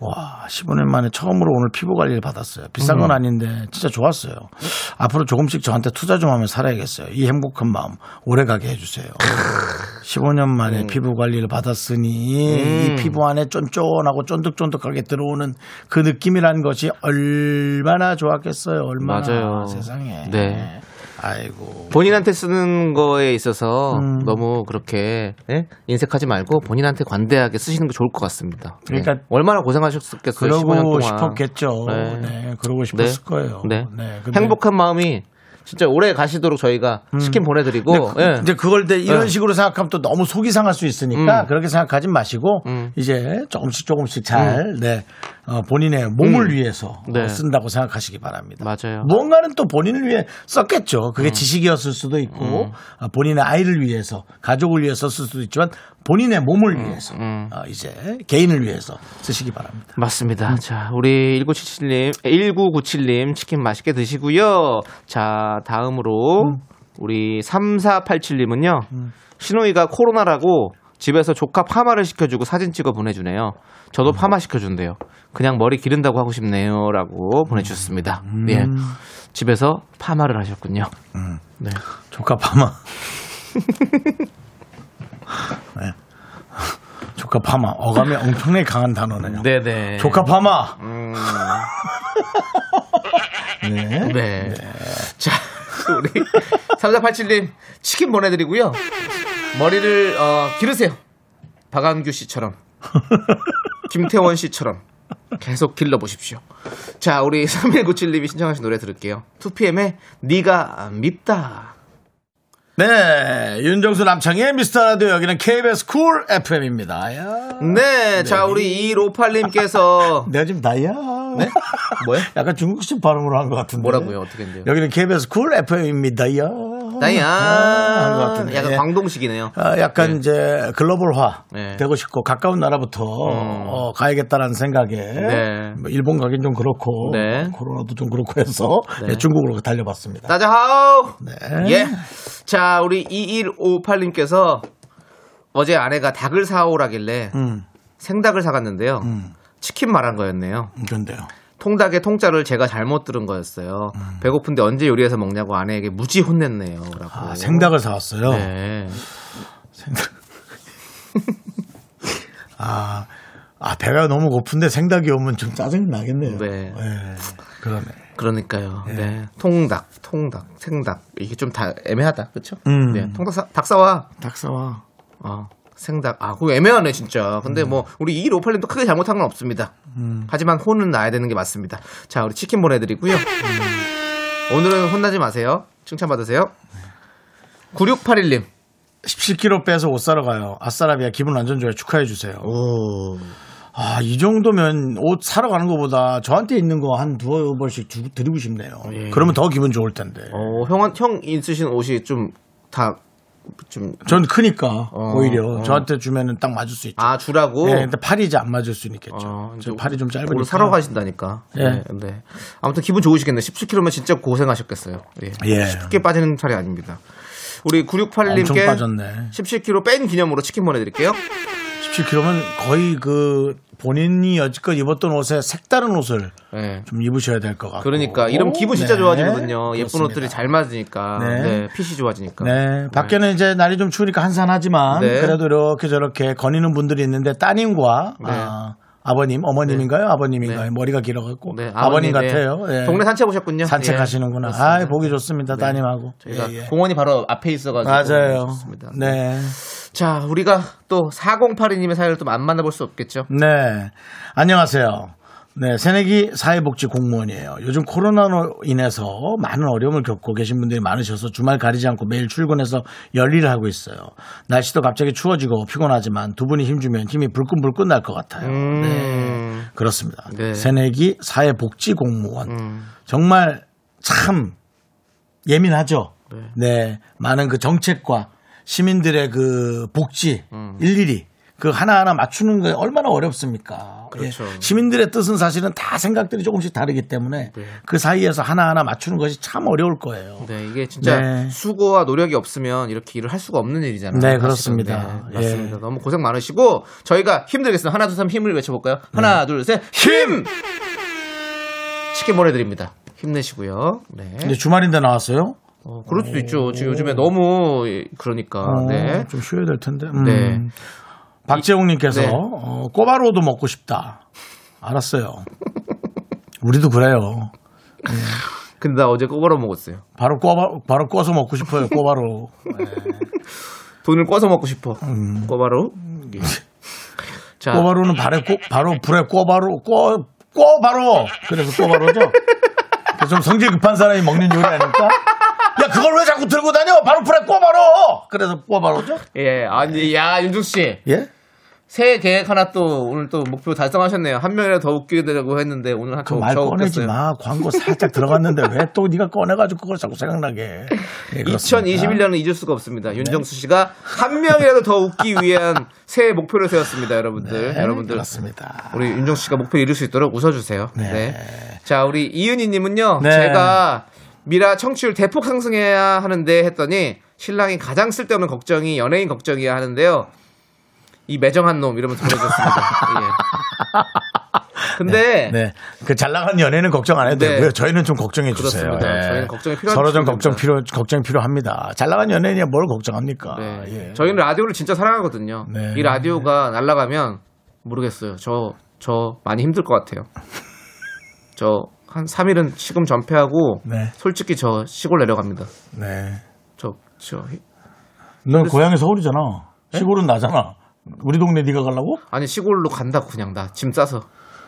와, 15년 만에 처음으로 오늘 피부 관리를 받았어요. 비싼 건 아닌데 진짜 좋았어요. 앞으로 조금씩 저한테 투자 좀 하면 살아야겠어요. 이 행복한 마음 오래 가게 해주세요. 15년 만에 피부 관리를 받았으니 이 피부 안에 쫀쫀하고 쫀득쫀득하게 들어오는 그 느낌이라는 것이 얼마나 좋았겠어요. 얼마나 맞아요. 세상에. 네. 아이고. 본인한테 쓰는 거에 있어서 음. 너무 그렇게 예? 인색하지 말고 본인한테 관대하게 쓰시는 게 좋을 것 같습니다. 그러니까 네. 얼마나 고생하셨겠어요. 15년 그러고 동안. 싶었겠죠. 네. 네. 그러고 싶었을 거예요. 네. 근데 행복한 마음이 진짜 오래 가시도록 저희가 치킨 보내드리고 음. 근데 그- 예. 이제 그걸 때 이런 네. 식으로 생각하면 또 너무 속이 상할 수 있으니까 음. 그렇게 생각하지 마시고 음. 이제 조금씩 조금씩 잘 네. 어, 본인의 몸을 위해서 네. 어, 쓴다고 생각하시기 바랍니다. 맞아요. 무언가는 또 본인을 위해 썼겠죠. 그게 지식이었을 수도 있고 어, 본인의 아이를 위해서 가족을 위해서 쓸 수도 있지만 본인의 몸을 위해서 어, 이제 개인을 위해서 쓰시기 바랍니다. 맞습니다. 자, 우리 1977님, 1997님 치킨 맛있게 드시고요. 자, 다음으로 우리 3487님은요. 신호이가 코로나라고 집에서 조카 파마를 시켜주고 사진 찍어 보내주네요. 저도 파마 시켜준대요. 그냥 머리 기른다고 하고 싶네요라고 보내주셨습니다. 예, 집에서 파마를 하셨군요. 네. 조카 파마. 네. 조카 파마. 어감이 엄청나게 강한 단어네요. 네네. 조카 파마. 네. 네. 자, 우리 3487님 치킨 보내드리고요. 머리를 어, 기르세요. 박한규 씨처럼. 김태원 씨처럼. 계속 길러보십시오. 자, 우리 3197님이 신청하신 노래 들을게요. 2PM의 네가 밉다. 네. 윤정수 남창희 미스터 라디오 여기는 KBS 쿨 FM입니다. 야. 네, 자, 우리 2158님께서. 내가 지금 나야. 네? 뭐요? 약간 중국식 발음으로 한 것 같은데. 뭐라고요? 어떻게 했는데요? 여기는 KBS 쿨 FM입니다. 야. 나야. 한것 같은데. 약간 예. 광동식이네요. 아, 약간 네. 이제 글로벌화 네. 되고 싶고 가까운 나라부터 어, 가야겠다라는 생각에 네. 뭐 일본 가긴 좀 그렇고 네. 코로나도 좀 그렇고 해서 네. 네, 중국으로 달려봤습니다. 따자하오! 네. 예. 자, 우리 2158님께서 어제 아내가 닭을 사오라길래 음, 생닭을 사갔는데요. 치킨 말한 거였네요. 그런데요. 통닭의 통자를 제가 잘못 들은 거였어요. 배고픈데 언제 요리해서 먹냐고 아내에게 무지 혼냈네요. 라고. 아, 생닭을 사왔어요. 네. 아, 아, 배가 너무 고픈데 생닭이 오면 좀 짜증이 나겠네요. 네. 예, 그러네. 그러니까요. 네. 통닭, 통닭, 생닭. 이게 좀 다 애매하다. 그쵸? 음. 네. 통닭 사, 닭 사와. 닭 사와. 어, 생닭. 아, 그거 애매하네, 진짜. 근데 뭐, 우리 2158님도 크게 잘못한 건 없습니다. 하지만 혼은 나야 되는 게 맞습니다. 자, 우리 치킨 보내드리고요. 오늘은 혼나지 마세요. 칭찬받으세요. 9681님. 17kg 빼서 옷 사러 가요. 아싸라비아 기분 완전 좋아요. 축하해 주세요. 아, 이 정도면 옷 사러 가는 것보다 저한테 있는 거 한 두어 벌씩 주, 드리고 싶네요. 그러면 더 기분 좋을 텐데. 어, 형, 형 있으신 옷이 좀, 다, 좀, 전 크니까 어, 오히려 어. 저한테 주면은 딱 맞을 수 있죠. 아, 주라고? 예, 근데 팔이 이제 안 맞을 수는 있겠죠. 어, 저 이제 팔이 좀 짧으니까. 오늘 사러 가신다니까. 예. 네, 네. 아무튼 기분 좋으시겠네. 17kg면 진짜 고생하셨겠어요. 예. 예. 쉽게 빠지는 살이 아닙니다. 우리 엄청 9681님께 빠졌네. 17kg 뺀 기념으로 치킨 보내드릴게요. 17kg면 거의 그 본인이 여지껏 입었던 옷에 색다른 옷을 네. 좀 입으셔야 될 것 같고. 그러니까 이러면 기분 진짜 네, 좋아지거든요. 예쁜 그렇습니다. 옷들이 잘 맞으니까. 네. 네. 핏이 좋아지니까. 네, 밖에는 이제 날이 좀 추우니까 한산하지만 네. 그래도 이렇게 저렇게 거니는 분들이 있는데 따님과 네. 아, 아버님, 어머님인가요? 아버님인가요? 네. 머리가 길어갖고 네, 아버님 네. 같아요. 예. 동네 산책 오셨군요. 산책하시는구나. 예. 아, 보기 좋습니다. 따님하고. 저희가 예, 예. 공원이 바로 앞에 있어가지고. 맞아요. 좋습니다. 네. 자, 우리가 또 4082님의 사연을 또 안 만나볼 수 없겠죠. 네. 안녕하세요. 네, 새내기 사회복지 공무원이에요. 요즘 코로나로 인해서 많은 어려움을 겪고 계신 분들이 많으셔서 주말 가리지 않고 매일 출근해서 열일을 하고 있어요. 날씨도 갑자기 추워지고 피곤하지만 두 분이 힘주면 힘이 불끈불끈 날 것 같아요. 네. 그렇습니다. 네. 새내기 사회복지 공무원. 음. 정말 참 예민하죠. 네. 많은 그 정책과 시민들의 그 복지 음. 일일이 그 하나하나 맞추는 게 얼마나 어렵습니까? 그렇죠. 예. 시민들의 뜻은 사실은 다 생각들이 조금씩 다르기 때문에 그 사이에서 하나하나 맞추는 것이 참 어려울 거예요. 네, 이게 진짜 네. 수고와 노력이 없으면 이렇게 일을 할 수가 없는 일이잖아요. 네. 그렇습니다. 네, 맞습니다. 예. 너무 고생 많으시고 저희가 힘들겠습니다. 하나, 둘, 셋 힘을 외쳐볼까요? 하나, 둘, 셋 힘! 치킨 보내드립니다. 힘내시고요. 네. 근데 주말인데 나왔어요? 어, 그럴 수도 있죠. 지금 요즘에 너무 그러니까. 어, 네. 좀 쉬어야 될 텐데. 음. 네. 박재홍님께서 네. 어, 꼬바로도 먹고 싶다. 알았어요. 우리도 그래요. 근데 나 어제 꼬바로 먹었어요. 바로 꼬바 바로 꺼서 먹고 싶어요. 꼬바로. 돈을 꿔서 먹고 싶어. 꼬바로. 예. 자, 꼬바로는 발에 꼬, 바로 불에 꼬바로 꼬 꼬바로. 그래서 꼬바로죠. 그래서 좀 성질 급한 사람이 먹는 요리 아닐까? 야 그걸 왜 자꾸 들고 다녀? 바로 불에 꼬바로. 그래서 꼬바로죠. 예, 아니, 야, 윤중 씨. 예? 새해 계획 하나 또 오늘 또 목표 달성하셨네요. 한 명이라도 더 웃기게 되려고 했는데 오늘 그말 한저 꺼내지. 마. 광고 살짝 들어갔는데 왜 또 네가 꺼내가지고 그걸 자꾸 생각나게. 예, 그렇습니다. 2021년은 잊을 수가 없습니다. 윤정수 씨가 한 명이라도 더 웃기 위한 새해 목표를 세웠습니다, 여러분들. 네, 여러분들 그렇습니다. 우리 윤정수 씨가 목표 이룰 수 있도록 웃어주세요. 네. 네. 자, 우리 이은희님은요. 네. 제가 미라 청취율 대폭 상승해야 하는데 했더니 신랑이 가장 쓸데없는 걱정이 연예인 걱정이야 하는데요. 이 매정한 놈 이러면서 보내줬습니다. 예. 근데 네. 그잘 나간 연예는 걱정 안 해도 네. 되고요. 저희는 좀 걱정해 주세요. 예. 저희는 걱정이 필요한 서로 좀. 걱정 필요 걱정 필요합니다. 잘 나간 연예인이 뭘 걱정합니까? 네. 예. 저희는 라디오를 진짜 사랑하거든요. 네. 이 라디오가 날아가면 모르겠어요. 저, 저 많이 힘들 것 같아요. 저 한 3일은 시금 전폐하고 네. 솔직히 저 시골 내려갑니다. 네. 저, 저, 넌 고향이 서울이잖아. 시골은 나잖아. 우리 동네 네가 가려고? 아니 시골로 간다고 그냥 나 짐 싸서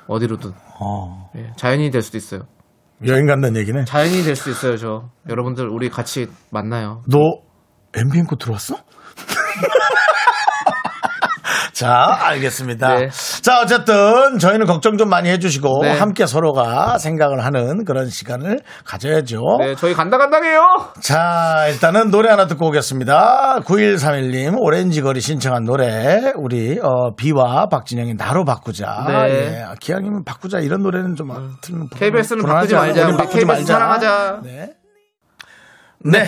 어디로든 어. 예, 자연인이 될 수도 있어요. 여행 간다는 얘기네. 자연인이 될 수 있어요. 저 여러분들 우리 같이 만나요. 너 앵커 들어왔어? 자, 알겠습니다. 네. 자, 어쨌든 저희는 걱정 좀 많이 해주시고 네. 함께 서로가 생각을 하는 그런 시간을 가져야죠. 네, 저희 간다 간당해요. 자, 일단은 노래 하나 듣고 오겠습니다. 9131님, 오렌지 거리 신청한 노래, 우리, 어, 비와 박진영의 나로 바꾸자. 네. 예. 기왕이면 바꾸자. 이런 노래는 좀 틀면 KBS는 바꾸지? 말자. 우리 KBS 말자. 사랑하자. 네. 네.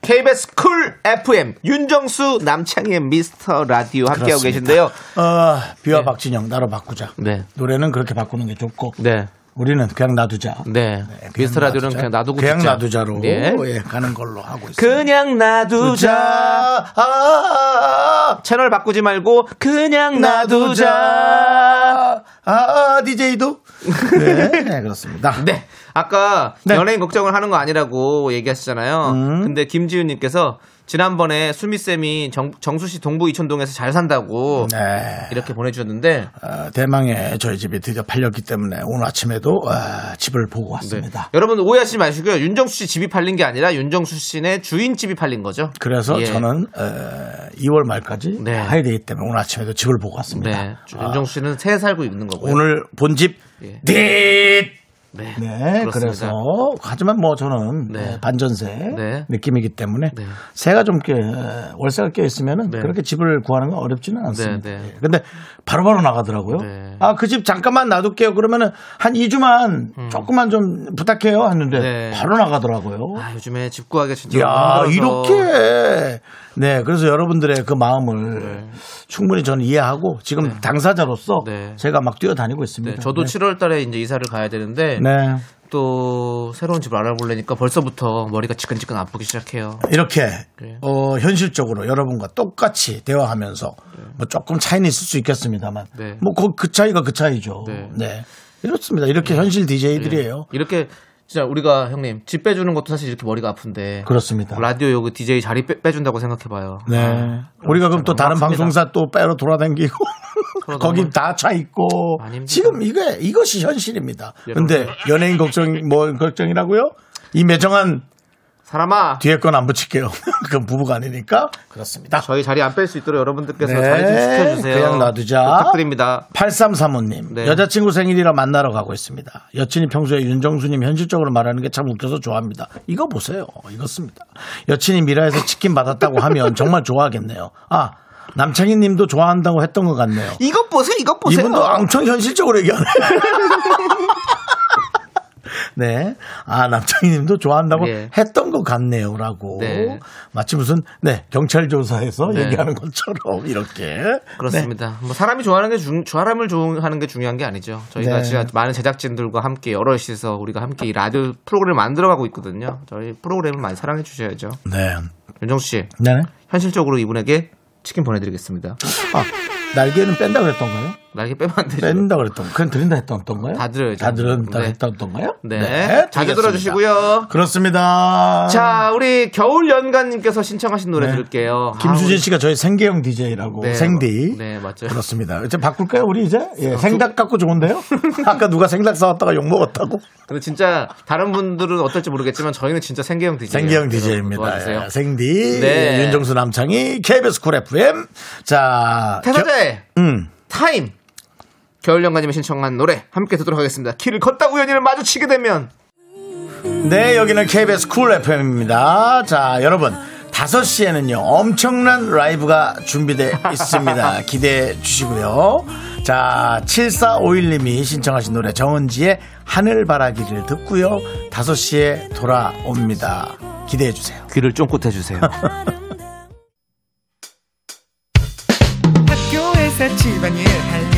KBS 쿨 FM 윤정수 남창희의 미스터 라디오 함께하고 그렇습니다. 계신데요. 어, 비와 네. 박진영, 나로 바꾸자. 네, 노래는 그렇게 바꾸는 게 좋고, 네, 우리는 그냥 놔두자. 네. 미스터 라디오는 그냥 놔두고 그냥 듣자. 놔두자로 네. 예, 가는 걸로 하고 있습니다. 그냥 놔두자. 아, 아, 아, 채널 바꾸지 말고 그냥 놔두자. 놔두자. 아, DJ도? 네, 네, 그렇습니다. 네. 아까 네. 연예인 걱정을 하는 거 아니라고 얘기하시잖아요. 음. 근데 김지윤님께서 지난번에 수미쌤이 정, 정수시 동부 이촌동에서 잘 산다고 네. 이렇게 보내주셨는데 어, 대망의 저희 집이 드디어 팔렸기 때문에 오늘 아침에도 어, 집을 보고 네. 왔습니다. 여러분 오해하시지 마시고요. 윤정수 씨 집이 팔린 게 아니라 윤정수 씨네 주인 집이 팔린 거죠. 그래서 예. 저는 어, 2월 말까지 네. 가야 되기 때문에 오늘 아침에도 집을 보고 왔습니다. 네. 아, 윤정수 씨는 새 살고 있는 거고요. 오늘 본집 예. 딧 네. 네. 그래서 하지만 뭐 저는 네. 네, 반전세 네. 느낌이기 때문에 네. 새가 좀 껴, 월세가 껴 있으면은 네. 그렇게 집을 구하는 건 어렵지는 않습니다. 네. 근데 바로바로 나가더라고요. 네. 아, 그 집 잠깐만 놔둘게요. 그러면은 한 2주만 조금만 좀 부탁해요 하는데 음. 네. 바로 나가더라고요. 아, 요즘에 집 구하기가 진짜 야. 이렇게. 네, 그래서 여러분들의 그 마음을 네. 충분히 저는 이해하고 지금 당사자로서 네. 제가 막 뛰어다니고 있습니다. 네, 저도 네. 7월 달에 이제 이사를 가야 되는데 네. 또 새로운 집을 알아보려니까 벌써부터 머리가 지끈지끈 아프기 시작해요. 이렇게. 어, 현실적으로 여러분과 똑같이 대화하면서 뭐 조금 차이는 있을 수 있겠습니다만 네. 뭐그 차이가 그 차이죠. 네. 네. 이렇습니다. 이렇게 현실 DJ들이에요. 이렇게 진짜 우리가 형님 집 빼주는 것도 사실 이렇게 머리가 아픈데 그렇습니다. 라디오 여기 DJ 자리 빼, 빼준다고 생각해봐요. 네. 아, 우리가 그럼 또 다른. 방송사 또 빼러 돌아다니고 거기 다 차 있고. 지금 이게 이것이 현실입니다. 근데 연예인 걱정 뭐 걱정이라고요? 이 매정한 사람아 뒤에 건 안 붙일게요. 그건 부부가 아니니까 그렇습니다. 저희 자리 안 뺄 수 있도록 여러분들께서 네, 자리 좀 지켜주세요. 그냥 놔두자. 부탁드립니다. 8335님, 네. 여자친구 생일이라 만나러 가고 있습니다. 여친이 평소에 윤정수님 현실적으로 말하는 게 참 웃겨서 좋아합니다. 이거 보세요. 이것습니다. 여친이 미라에서 치킨 받았다고 하면 정말 좋아하겠네요. 아, 남창희 님도 좋아한다고 했던 것 같네요. 이것 보세요, 이것 보세요. 이분도 엄청 현실적으로 얘기하네. 네. 아, 남창희 님도 좋아한다고 예. 했던 것 같네요. 라고. 네. 마치 무슨, 네, 경찰 조사에서 네. 얘기하는 것처럼 이렇게. 그렇습니다. 뭐 사람이 좋아하는 게 중, 사람을 좋아하는 게 중요한 게 아니죠. 저희가 네. 진짜 많은 제작진들과 함께 여럿이서 우리가 함께 이 라디오 프로그램을 만들어가고 있거든요. 저희 프로그램을 많이 사랑해 주셔야죠. 네. 윤정수 씨, 네. 현실적으로 이분에게 치킨 보내드리겠습니다. 아, 날개는 뺀다 그랬던가요? 날개 빼면 안 되죠. 뺀다 그랬던 그냥 드린다 했던 건가요? 다 드려야죠. 다 드린다 네. 했던 건가요? 네. 자주 드리겠습니다. 들어주시고요. 그렇습니다. 자, 우리 겨울 연가님께서 신청하신 노래 네. 들을게요. 김수진 아, 씨가 저희 생계형 DJ라고 네, 생디. 네, 맞죠. 그렇습니다. 이제 바꿀까요, 우리 이제? 예, 생닭 갖고 좋은데요? 아까 누가 생닭 사왔다가 욕 먹었다고? 근데 진짜 다른 분들은 어떨지 모르겠지만 저희는 진짜 생계형 DJ. 생계형 DJ입니다. 예, 생디. 네. 윤정수 남창희, KBS 쿨 FM. 자. 태사자의 겨- 음. Time. 겨울 연가님이 신청한 노래 함께 듣도록 하겠습니다. 길을 걷다 우연히 너를 마주치게 되면 네, 여기는 KBS 쿨 FM입니다. 자, 여러분. 5시에는요, 엄청난 라이브가 준비되어 있습니다. 기대해 주시고요. 자, 7451님이 신청하신 노래 정은지의 하늘바라기를 듣고요. 5시에 돌아옵니다. 기대해 주세요. 귀를 쫑긋 해 주세요. 학교에서 집안일 할일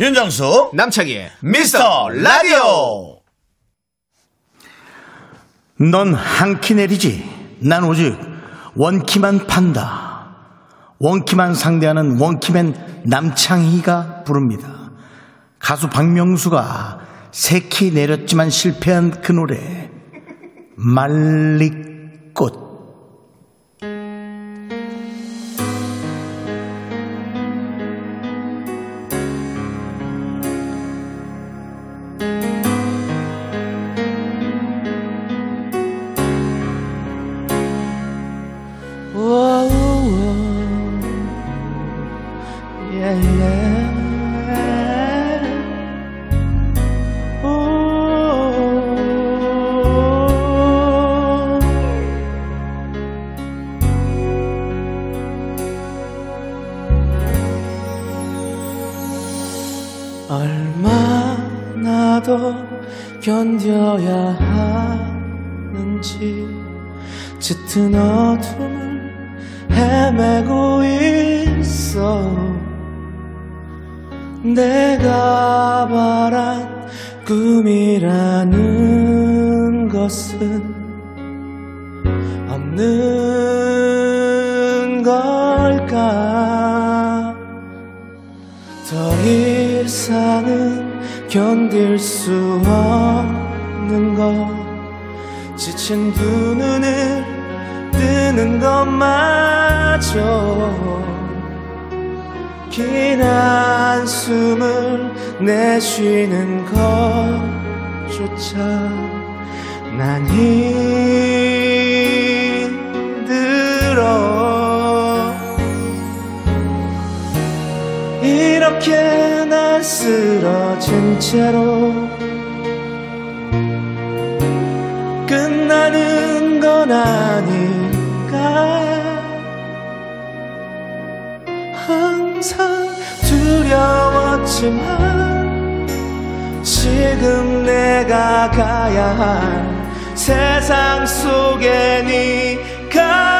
윤정수, 남창희의 미스터 라디오! 넌 한 키 내리지. 난 오직 원키만 판다. 원키만 상대하는 원키맨 남창희가 부릅니다. 가수 박명수가 세 키 내렸지만 실패한 그 노래. 말리 항상 두려웠지만 지금 내가 가야 할 세상 속에 네가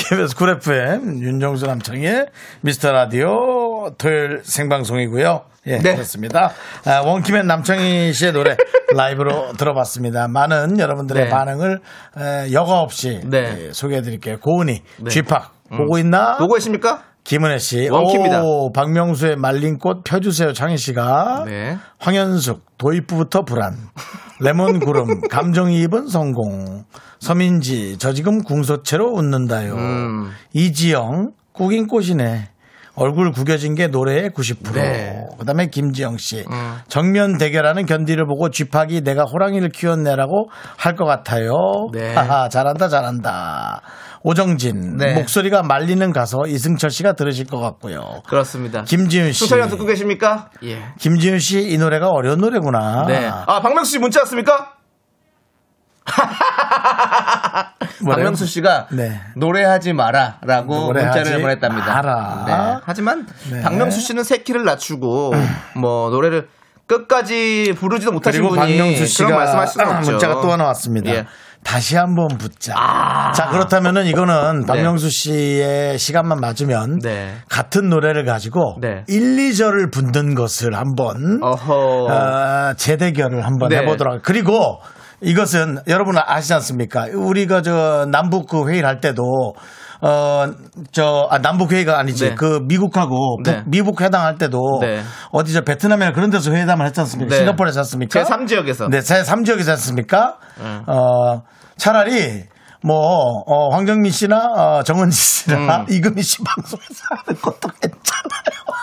KBS 쿨 FM 윤정수 남창희 미스터 라디오 토요일 생방송이고요 예 네. 그렇습니다 아, 원키맨 남창희 씨의 노래 라이브로 들어봤습니다 많은 여러분들의 네. 반응을 에, 여과 없이 네. 예, 소개해드릴게요 고은이 쥐팍 보고 있나 보고 계십니까? 김은혜 씨. 원키입니다. 오, 박명수의 말린 꽃 펴주세요, 창희 씨가. 네. 황현숙, 도입부부터 불안. 레몬 구름, 감정이입은 성공. 서민지, 저 지금 궁서체로 웃는다요. 음. 이지영, 꾸긴 꽃이네. 얼굴 구겨진 게 노래의 90%. 네. 그 다음에 김지영 씨. 정면 대결하는 견디를 보고 쥐팍이 내가 호랑이를 키웠네라고 할 것 같아요. 네. 하하, 잘한다, 잘한다. 오정진. 네. 목소리가 말리는 가서 이승철 씨가 들으실 것 같고요. 그렇습니다 김지윤 씨. 승철이 형 듣고 계십니까? 예. 김지윤 씨 이 노래가 어려운 노래구나. 네. 아, 박명수 씨 문자 왔습니까? 박명수 씨가 네. 노래하지 마라라고 노래하지 문자를 보냈답니다. 마라. 네. 하지만 네. 박명수 씨는 새 키를 낮추고 뭐 노래를 끝까지 부르지도 못하신 그리고 분이 박명수 씨가 그런 말씀하실 수는 없죠. 문자가 또 하나 왔습니다. 예. 다시 한번 붙자. 자 그렇다면은 이거는 박명수 씨의 시간만 맞으면 네. 같은 노래를 가지고 네. 1, 2절을 붙는 것을 한번. 어, 재대결을 한번 네. 해보도록. 그리고 이것은 여러분 아시지 않습니까? 우리가 저 남북 그 회의를 할 때도 어, 저, 아, 남북 회의가 아니지. 네. 그 미국하고 북- 네. 미북 회담 할 때도 네. 어디 저 베트남이나 그런 데서 회담을 했지 않습니까? 네. 싱가포르에서 했습니까? 제 3 지역에서. 네, 제 3 지역에서 했습니까? 어, 차라리 뭐, 어, 황정민 씨나 어, 정은지 씨나 음. 이금희 씨 방송에서 하는 것도 괜찮아요.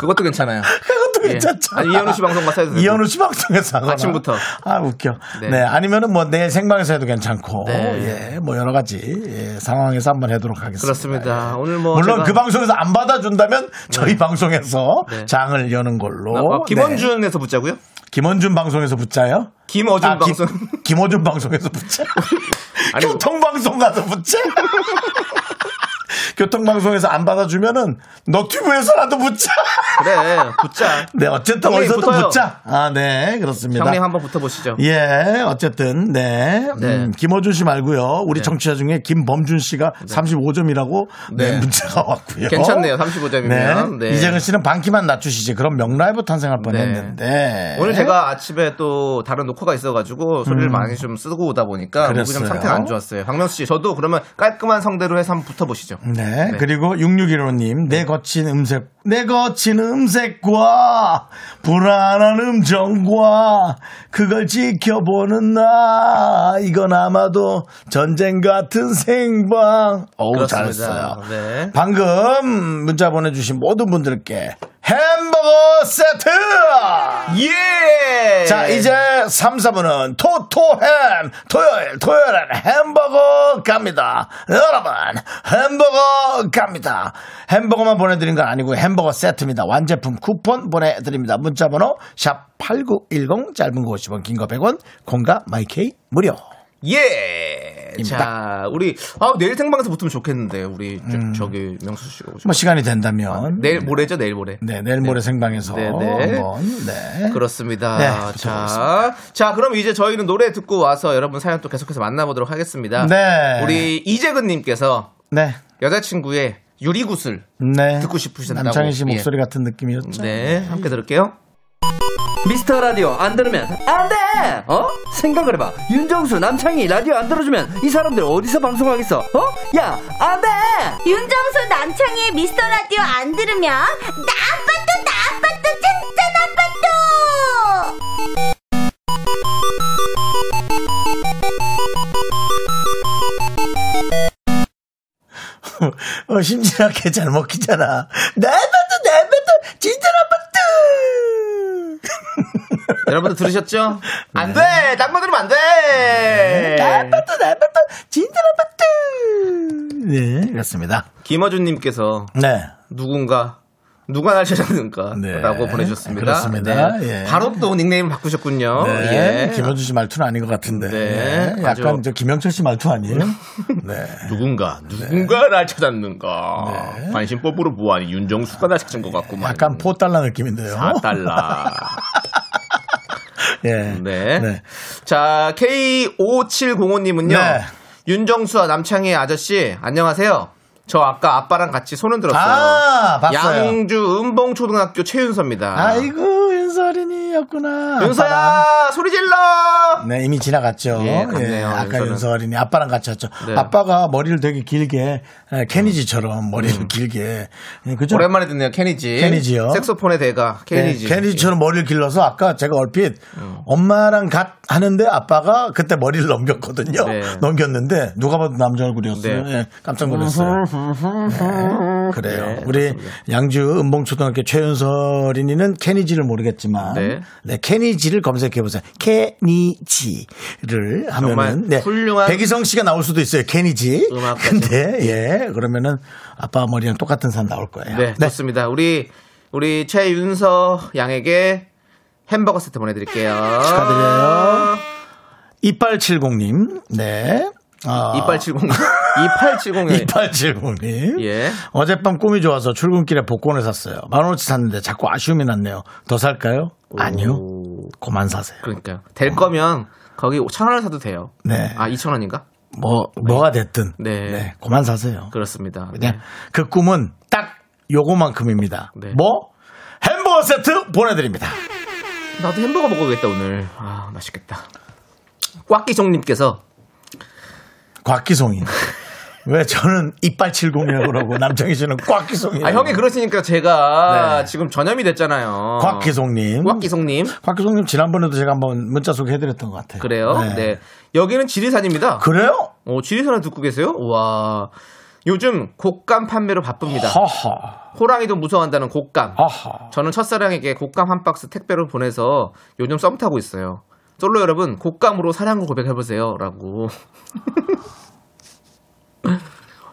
그것도 괜찮아요. 그것도 예. 괜찮잖아. 아니, 이현우 씨 방송 가서 해도 되고. 이현우 씨 방송에서 하거나. 아침부터. 아, 웃겨. 네. 네. 아니면은 뭐 내 생방에서 해도 괜찮고. 네. 예. 뭐 여러 가지 예, 상황에서 한번 하도록 하겠습니다. 그렇습니다. 예. 오늘 뭐 물론 제가- 그 방송에서 안 받아준다면 저희 방송에서 네. 장을 여는 걸로. 어, 네. 김원준에서 붙자고요? 김원준 방송에서 붙자요? 김어준 아, 김- 방송. 김어준 방송에서 붙자. 아니, 교통방송 가서 붙자. 교통방송에서 안 받아주면은 너튜브에서라도 붙자. 그래, 붙자. 네, 어쨌든 어디서든 붙어요. 붙자. 아, 네, 그렇습니다. 형님 한번 붙어보시죠. 예, 어쨌든, 네. 네. 음, 김어준 씨 말고요. 우리 네. 청취자 중에 김범준 씨가 35점이라고 네. 네. 문자가 왔고요. 괜찮네요, 35점이면. 네. 이재근 씨는 반키만 낮추시지. 그럼 명라이브 탄생할 뻔 네. 했는데. 오늘 제가 아침에 또 다른 녹화가 있어가지고 소리를 많이 좀 쓰고 오다 보니까 목이 좀 음. 그랬어요. 상태가 안 좋았어요. 박명수 씨, 저도 그러면 깔끔한 성대로 해서 한번 붙어보시죠. 네. 그리고 6615님, 내 거친 음색, 내 거친 음색과 불안한 음정과 그걸 지켜보는 나. 이건 아마도 전쟁 같은 생방. 어우, 그렇습니다. 잘했어요. 네. 방금 문자 보내주신 모든 분들께 햄버거 세트! 예! 자, 이제 3, 4분은 토토햄! 토요일, 토요일엔 햄버거 갑니다. 여러분, 햄버거 갑니다. 햄버거만 보내드린 건 아니고 햄버거 세트입니다. 완제품 쿠폰 보내드립니다. 문자번호 샵8910, 짧은 거 50원, 긴 거 100원, 공과 마이케이 무료. 예! 입니다. 자, 우리, 아, 내일 생방에서 붙으면 좋겠는데, 우리, 저, 기 명수 씨가. 뭐 시간이 된다면. 내일 모레죠, 내일 모레. 네, 내일 모레 생방에서 네, 네. 네. 그렇습니다. 네, 자, 자, 그럼 이제 저희는 노래 듣고 와서 여러분 사연 또 계속해서 만나보도록 하겠습니다. 네. 우리 이재근님께서 네. 여자친구의 유리구슬 네. 듣고 싶으셨다고. 남창희 씨 예. 목소리 같은 느낌이었죠. 네, 함께 들을게요. 미스터 라디오 안 들으면 안 돼! 어? 생각을 해봐. 윤정수, 남창희 라디오 안 들어주면 이 사람들 어디서 방송하겠어? 어? 야, 안 돼! 윤정수, 남창희 미스터 라디오 안 들으면 나빠도 나빠도 진짜 나빠도! 어, 심지어 걔잘 먹히잖아. 나빠도 나빠도 진짜 나빠도! 여러분들 들으셨죠? 안 네. 돼! 딴거 들으면 안 돼! 내 아파트, 내 아파트, 진짜 아파트! 네, 그렇습니다. 김어준님께서 네. 누군가 누가 날 찾았는가 네. 라고 보내주셨습니다. 그렇습니다. 네. 예. 바로 또 닉네임 바꾸셨군요. 네. 예. 김현주 씨 말투는 아닌 것 같은데. 네, 네, 아주- 약간 저 김영철 씨 말투 아니에요? 네. 누군가 누군가 날 찾았는가 네. 관심법으로 보아니 윤정수가 날 찾은 것 같구만. 약간 포달라 느낌인데요. 4달러. 예. 네. 네. 자, K5705님은요. 네. 윤정수와 남창희 아저씨, 안녕하세요. 저 아까 아빠랑 같이 손 흔 들었어요. 아, 봤어요. 양주 은봉초등학교 최윤서입니다. 아이고, 윤서 어린이였구나. 아빠랑. 윤서야, 소리 질러! 네, 이미 지나갔죠. 예, 갔네요, 아까 윤서는. 윤서 어린이 아빠랑 같이 왔죠. 네. 아빠가 머리를 되게 길게, 에, 케니지처럼 머리를 길게. 예, 그죠? 음. 오랜만에 듣네요, 케니지. 케니지요. 색소폰의 대가, 케니지. 네, 케니지처럼 머리를 길러서 아까 제가 얼핏 엄마랑 갓 하는데 아빠가 그때 머리를 넘겼거든요. 네. 넘겼는데 누가 봐도 남자 얼굴이었어요. 네. 예, 깜짝 놀랐어요. 네, 그래요. 네, 우리 양주 은봉초등학교 최윤설이니는 케니지를 모르겠 하셨지만 네. 네 케니지를 검색해 보세요. 케니지를 하면은 네, 훌륭한 백이성 씨가 나올 수도 있어요. 케니지. 음악 근데 예 그러면은 아빠 머리랑 똑같은 사람 나올 거예요. 네, 네. 좋습니다. 우리 우리 최윤서 양에게 햄버거 세트 보내드릴게요. 축하드려요. 이빨 70님 네. 아. 이빨 70님 2870님. 2870님. 예. 어젯밤 꿈이 좋아서 출근길에 복권을 샀어요. 만 원어치 샀는데 자꾸 아쉬움이 났네요. 더 살까요? 오. 아니요. 그만 사세요. 그러니까요. 될 거면 거기 5천원을 사도 돼요. 네. 아, 2천 원인가? 뭐, 뭐가 네. 됐든. 네. 네. 그만 사세요. 그렇습니다. 그냥 네. 그 꿈은 딱 요거만큼입니다. 네. 뭐 햄버거 세트 보내드립니다. 나도 햄버거 먹어야겠다 오늘. 아 맛있겠다. 꽉기종님께서 곽기송이. 왜 저는 이빨 70이라고 그러고 남창희 씨는 꽉기송이. 아, 형이 그러시니까 제가 네. 지금 전염이 됐잖아요. 곽기송님. 꽉기송님. 곽기송님 지난번에도 제가 한번 문자 소개해드렸던 것 같아요. 그래요? 네. 여기는 지리산입니다. 그래요? 어, 지리산을 듣고 계세요? 와. 요즘 곡감 판매로 바쁩니다. 하하. 호랑이도 무서워한다는 곡감. 하하. 저는 첫사랑에게 곡감 한 박스 택배로 보내서 요즘 썸 타고 있어요. 솔로 여러분, 곡감으로 사랑을 고백해보세요. 라고.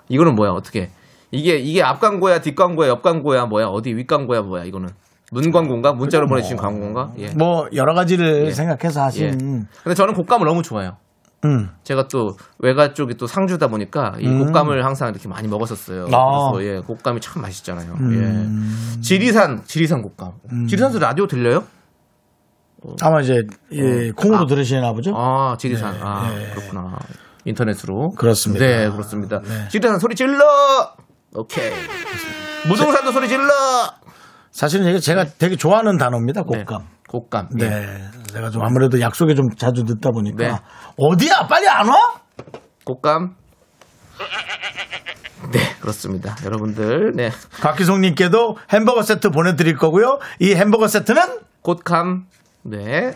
이거는 뭐야, 어떻게. 이게, 이게 앞 광고야, 뒷 광고야, 옆 광고야, 뭐야, 어디 윗 광고야, 뭐야, 이거는. 문 광고인가? 문자로 보내주신 광고인가? 예. 뭐 여러 가지를 예. 생각해서 예. 하신. 근데 저는 곡감을 너무 좋아해요. 음. 제가 또 외가 쪽이 또 상주다 보니까 이 곡감을 항상 이렇게 많이 먹었었어요. 아. 그래서 예, 곡감이 참 맛있잖아요. 예. 지리산, 지리산 곡감. 지리산에서 라디오 들려요? 아마 이제 예, 콩으로 들으시나 보죠? 아, 지리산. 네, 아, 그렇구나. 인터넷으로. 그렇습니다. 네, 그렇습니다. 지리산 소리 질러! 오케이. 무등산도 소리 질러! 사실은 이게 제가 되게 좋아하는 단어입니다. 곡감. 네, 곡감. 네. 예. 제가 좀 아무래도 약속에 좀 자주 듣다 보니까 네. 어디야? 빨리 안 와? 곡감. 네, 그렇습니다. 여러분들, 네. 곽기송님께도 햄버거 세트 보내드릴 거고요. 이 햄버거 세트는 곶감. 네.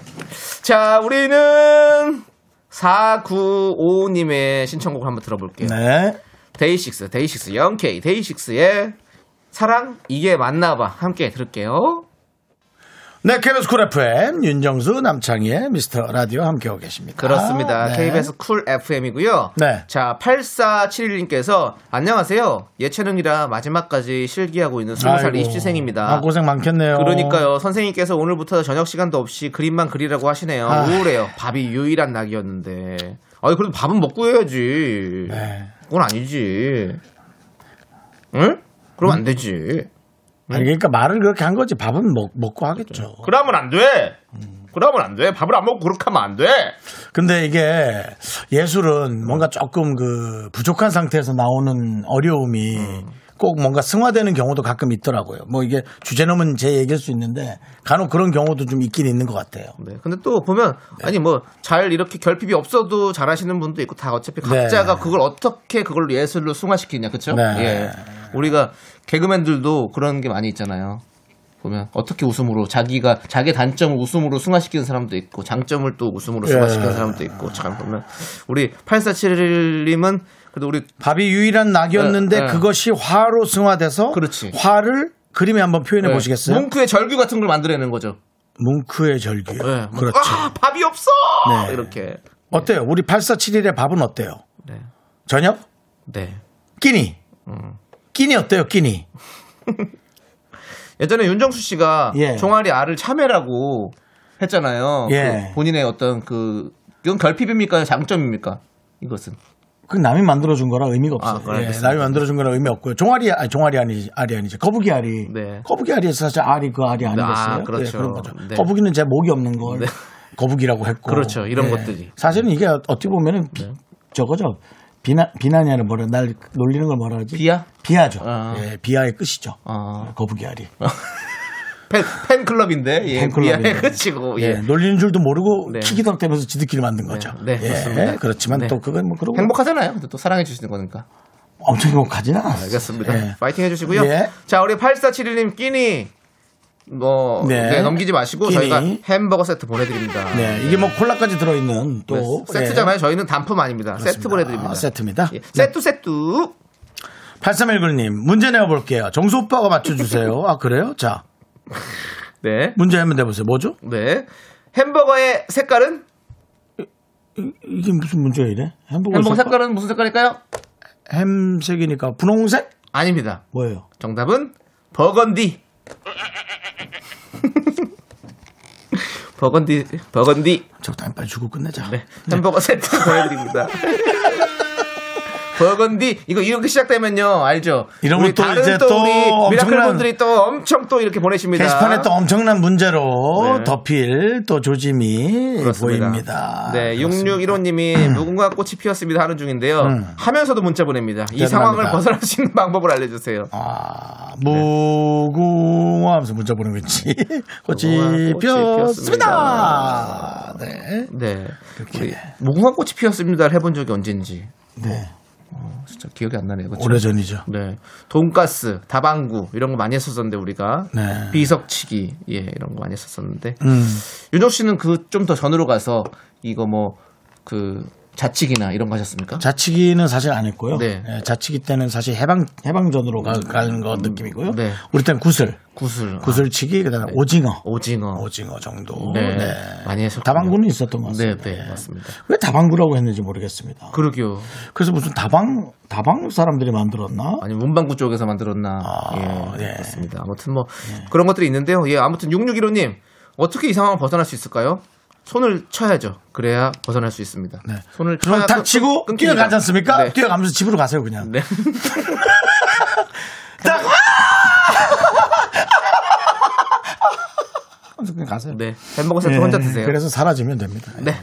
자, 우리는 4955님의 신청곡을 한번 들어볼게요. 네. 데이식스, 데이식스, OK, 데이식스의 사랑, 이게 맞나봐. 함께 들을게요. 네, KBS 쿨 FM 윤정수 남창희의 미스터 라디오 함께하고 계십니다. 그렇습니다. 네. KBS 쿨 FM이고요. 네. 자, 8471님께서 안녕하세요. 예체능이라 마지막까지 실기하고 있는 20살 아이고. 입시생입니다. 아, 고생 많겠네요. 그러니까요. 선생님께서 오늘부터 저녁 시간도 없이 그림만 그리라고 하시네요. 아. 우울해요. 밥이 유일한 낙이었는데. 아니 그래도 밥은 먹고 해야지. 네. 그건 아니지. 응? 그럼 안 되지. 아니, 그러니까 말을 그렇게 한 거지 밥은 먹, 먹고 하겠죠. 그러면 안 돼. 그러면 안 돼. 밥을 안 먹고 그렇게 하면 안 돼. 근데 이게 예술은 뭔가 조금 그 부족한 상태에서 나오는 어려움이 꼭 뭔가 승화되는 경우도 가끔 있더라고요. 뭐 이게 주제넘은 제 얘기일 수 있는데 간혹 그런 경우도 좀 있긴 있는 것 같아요. 네. 근데 또 보면 아니 뭐 잘 이렇게 결핍이 없어도 잘하시는 분도 있고 다 어차피 네. 각자가 그걸 어떻게 그걸 예술로 승화시키냐 그렇죠? 네. 예. 우리가 개그맨들도 그런 게 많이 있잖아요. 보면 어떻게 웃음으로 자기가 자기 단점을 웃음으로 승화시키는 사람도 있고 장점을 또 웃음으로 승화시키는 예. 사람도 있고 참 보면 우리 8471님은 그래도 우리 밥이 유일한 낙이었는데 네, 네. 그것이 화로 승화돼서 그렇지. 화를 그림에 한번 표현해 네, 보시겠어요? 뭉크의 절규 같은 걸 만들어내는 거죠. 뭉크의 절규. 네, 뭐, 그렇죠. 아, 밥이 없어! 네. 이렇게. 어때요? 우리 8471의 밥은 어때요? 네. 저녁? 네. 끼니. 음. 끼니 어때요? 끼니. 예전에 윤정수 씨가 예. 종아리 알을 참외라고 했잖아요. 예. 그 본인의 어떤 그 이건 결핍입니까? 장점입니까? 이것은. 그 남이 만들어준 거라 의미가 없어요. 아, 예. 남이 만들어준 거라 의미 없고요. 종아리, 아니, 종아리 아니, 알이 아니지. 거북이 알이. 네. 거북이 알이에서 사실 알이 그 알이 아니겠어요? 아, 그렇죠. 예, 그런 거죠. 네. 거북이는 제 목이 없는 걸 네. 거북이라고 했고. 그렇죠. 이런 예. 것들이. 사실은 이게 어떻게 보면은 비- 저거죠. 비난, 비난이 아니라 뭐라, 날 놀리는 걸 뭐라 하지? 비하? 비하죠. 아. 예, 비하의 끝이죠. 아. 거북이 알이. 팬, 팬클럽인데, 예. 미안해, 그치고, 예. 예. 놀리는 줄도 모르고 네. 키기덕대면서 지들끼리 만든 거죠. 네, 예, 그렇습니다. 그렇지만 네. 또 그건 뭐 그러고 행복하잖아요. 또 사랑해 주시는 거니까. 엄청 행복하진 않았어요. 알겠습니다. 예. 파이팅 해주시고요. 예. 자, 우리 8471님 끼니, 뭐, 네. 네, 넘기지 마시고 끼니. 저희가 햄버거 세트 보내드립니다. 네, 이게 뭐 콜라까지 들어있는 또 네, 세트잖아요. 저희는 단품 아닙니다. 세트 보내드립니다. 아, 세트입니다. 예, 세트, 세트. 8319님, 문제 내어볼게요. 정수 오빠가 맞춰주세요. 아, 그래요? 자, 네. 문제 한번 내보세요. 뭐죠? 네. 햄버거의 색깔은? 이게 무슨 문제야, 이래? 햄버거, 햄버거 색깔? 색깔은 무슨 색깔일까요? 햄색이니까 분홍색? 아닙니다. 뭐예요? 정답은 버건디. 버건디, 버건디. 적당히 빨리 주고 끝내자. 네. 햄버거 세트 보내드립니다. 버건디 이거 이렇게 시작되면요 알죠? 이러면 또 다른 이제 또 또 우리 미라클 분들이 또 엄청 또 이렇게 보내십니다. 게시판에 또 엄청난 문제로 네. 덮일 또 조짐이 그렇습니다. 보입니다. 네, 6615님이 무궁화 꽃이 피었습니다 하는 중인데요. 음. 하면서도 문자 보냅니다. 이 대단합니다. 상황을 벗어날 수 있는 방법을 알려주세요. 아, 무궁화 하면서 문자 보내고 있지. 꽃이 피었습니다. 네. 네, 우리 무궁화 꽃이 피었습니다를 해본 적이 언젠지 네. 진짜 기억이 안 나네요. 그렇죠? 오래전이죠. 네, 돈가스, 다방구 이런 거 많이 했었었는데 우리가 네. 비석치기 예 이런 거 많이 했었었는데 음. 윤정 씨는 그 좀 더 전으로 가서 이거 뭐 그 자치기나 이런 거 하셨습니까? 자치기는 사실 안 했고요. 네. 예, 자치기 때는 사실 해방 해방전으로 가, 가는 거 느낌이고요. 네. 우리 때는 구슬, 구슬, 구슬치기, 그다음에 오징어, 오징어, 오징어 정도. 네, 네. 많이 했었. 다방구는 있었던 것 네, 같습니다. 네, 예. 맞습니다. 왜 다방구라고 했는지 모르겠습니다. 그러게요. 그래서 무슨 다방 다방 사람들이 만들었나? 아니 문방구 쪽에서 만들었나? 아, 예, 예. 그렇습니다. 아무튼 뭐 그런 것들이 있는데요. 예, 아무튼 6615님 어떻게 이 상황을 벗어날 수 있을까요? 손을 쳐야죠. 그래야 벗어날 수 있습니다. 네. 손을 손을 쳐야 탁 끊- 치고 끊깁니다. 뛰어가지 않습니까? 네. 뛰어가면서 집으로 가세요 그냥. 네. 딱 그냥 가세요. 네. 햄버거 세트 예, 혼자 드세요. 그래서 사라지면 됩니다. 네.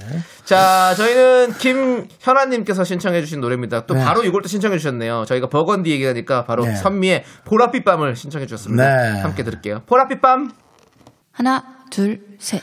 자, 저희는 김현아님께서 신청해주신 노래입니다. 또 네. 바로 이걸 또 신청해주셨네요. 저희가 버건디 얘기하니까 바로 네. 선미의 보랏빛 밤을 신청해주셨습니다. 네. 함께 들을게요. 보랏빛 밤. 하나, 둘, 셋.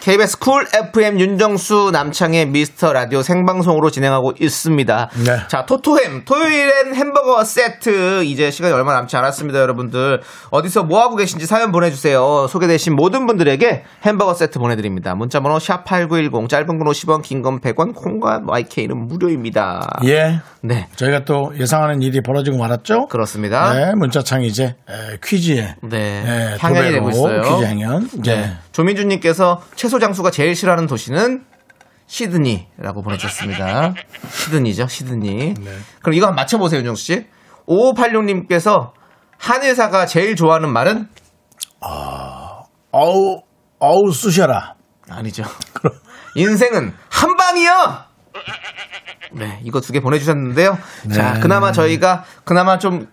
KBS 쿨 FM 윤정수 남창희의 미스터 라디오 생방송으로 진행하고 있습니다. 네. 자, 토토햄 토요일엔 햄버거 세트 이제 시간이 얼마 남지 않았습니다, 여러분들. 어디서 뭐 하고 계신지 사연 보내 주세요. 소개되신 모든 분들에게 햄버거 세트 보내 드립니다. 문자 번호 샵8910 짧은 건 50원, 긴 건 100원, 콩과 마이K는 무료입니다. 예. 네. 저희가 또 예상하는 일이 벌어지고 말았죠. 그렇습니다. 네, 문자창 이제 에, 퀴즈에 네. 에, 향연이 되고 있어요. 퀴즈 향연. 이제 네. 조민주님께서 채소 장수가 제일 싫어하는 도시는 시드니라고 보내주셨습니다. 시드니죠, 시드니. 그럼 이거 한번 맞춰보세요, 윤정수 씨. 5586님께서 한의사가 제일 좋아하는 말은? 어우 어우 쑤셔라. 아니죠. 인생은 한 방이요! 네, 이거 두 개 보내주셨는데요. 자, 네. 그나마 저희가, 그나마 좀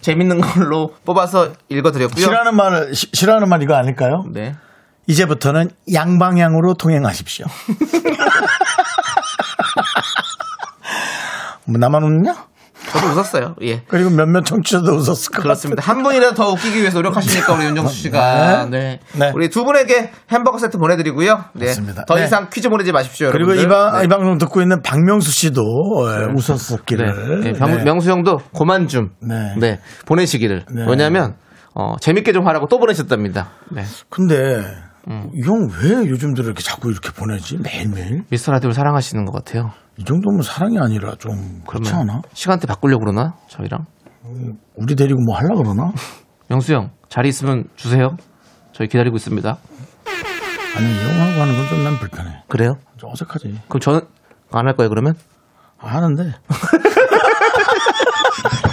재밌는 걸로 뽑아서 읽어드렸고요. 싫어하는 말 시- 싫어하는 말 이거 아닐까요? 네. 이제부터는 양방향으로 통행하십시오. 뭐 나만 웃냐? 저도 웃었어요. 예. 그리고 몇몇 청취자도 웃었을 것 그렇습니다. 한 분이라도 더 웃기기 위해서 노력하시니까 우리 윤정수 씨가 네. 네. 우리 두 분에게 햄버거 세트 보내드리고요. 네. 맞습니다. 더 네. 이상 퀴즈 보내지 마십시오. 그리고 이, 여러분들. 방, 네. 이 방송 듣고 있는 박명수 씨도 예, 웃었었기를. 네. 네. 병- 네. 명수 형도 고만 좀 네. 네. 보내시기를. 네. 왜냐하면 어, 재밌게 좀 하라고 또 보내셨답니다. 네. 근데 음. 이형왜 요즘 들어 이렇게 자꾸 이렇게 보내지? 매일매일? 미스터 라디오를 사랑하시는 것 같아요. 이 정도면 사랑이 아니라 좀 그렇지 않아? 시간대 바꾸려고 그러나 저희랑 우리 데리고 뭐 하려고 그러나? 명수 형 자리 있으면 주세요. 저희 기다리고 있습니다. 아니 이 형하고 하는 건 좀 난 불편해. 그래요? 좀 어색하지. 그럼 저는 안 할 거예요. 그러면 아, 하는데.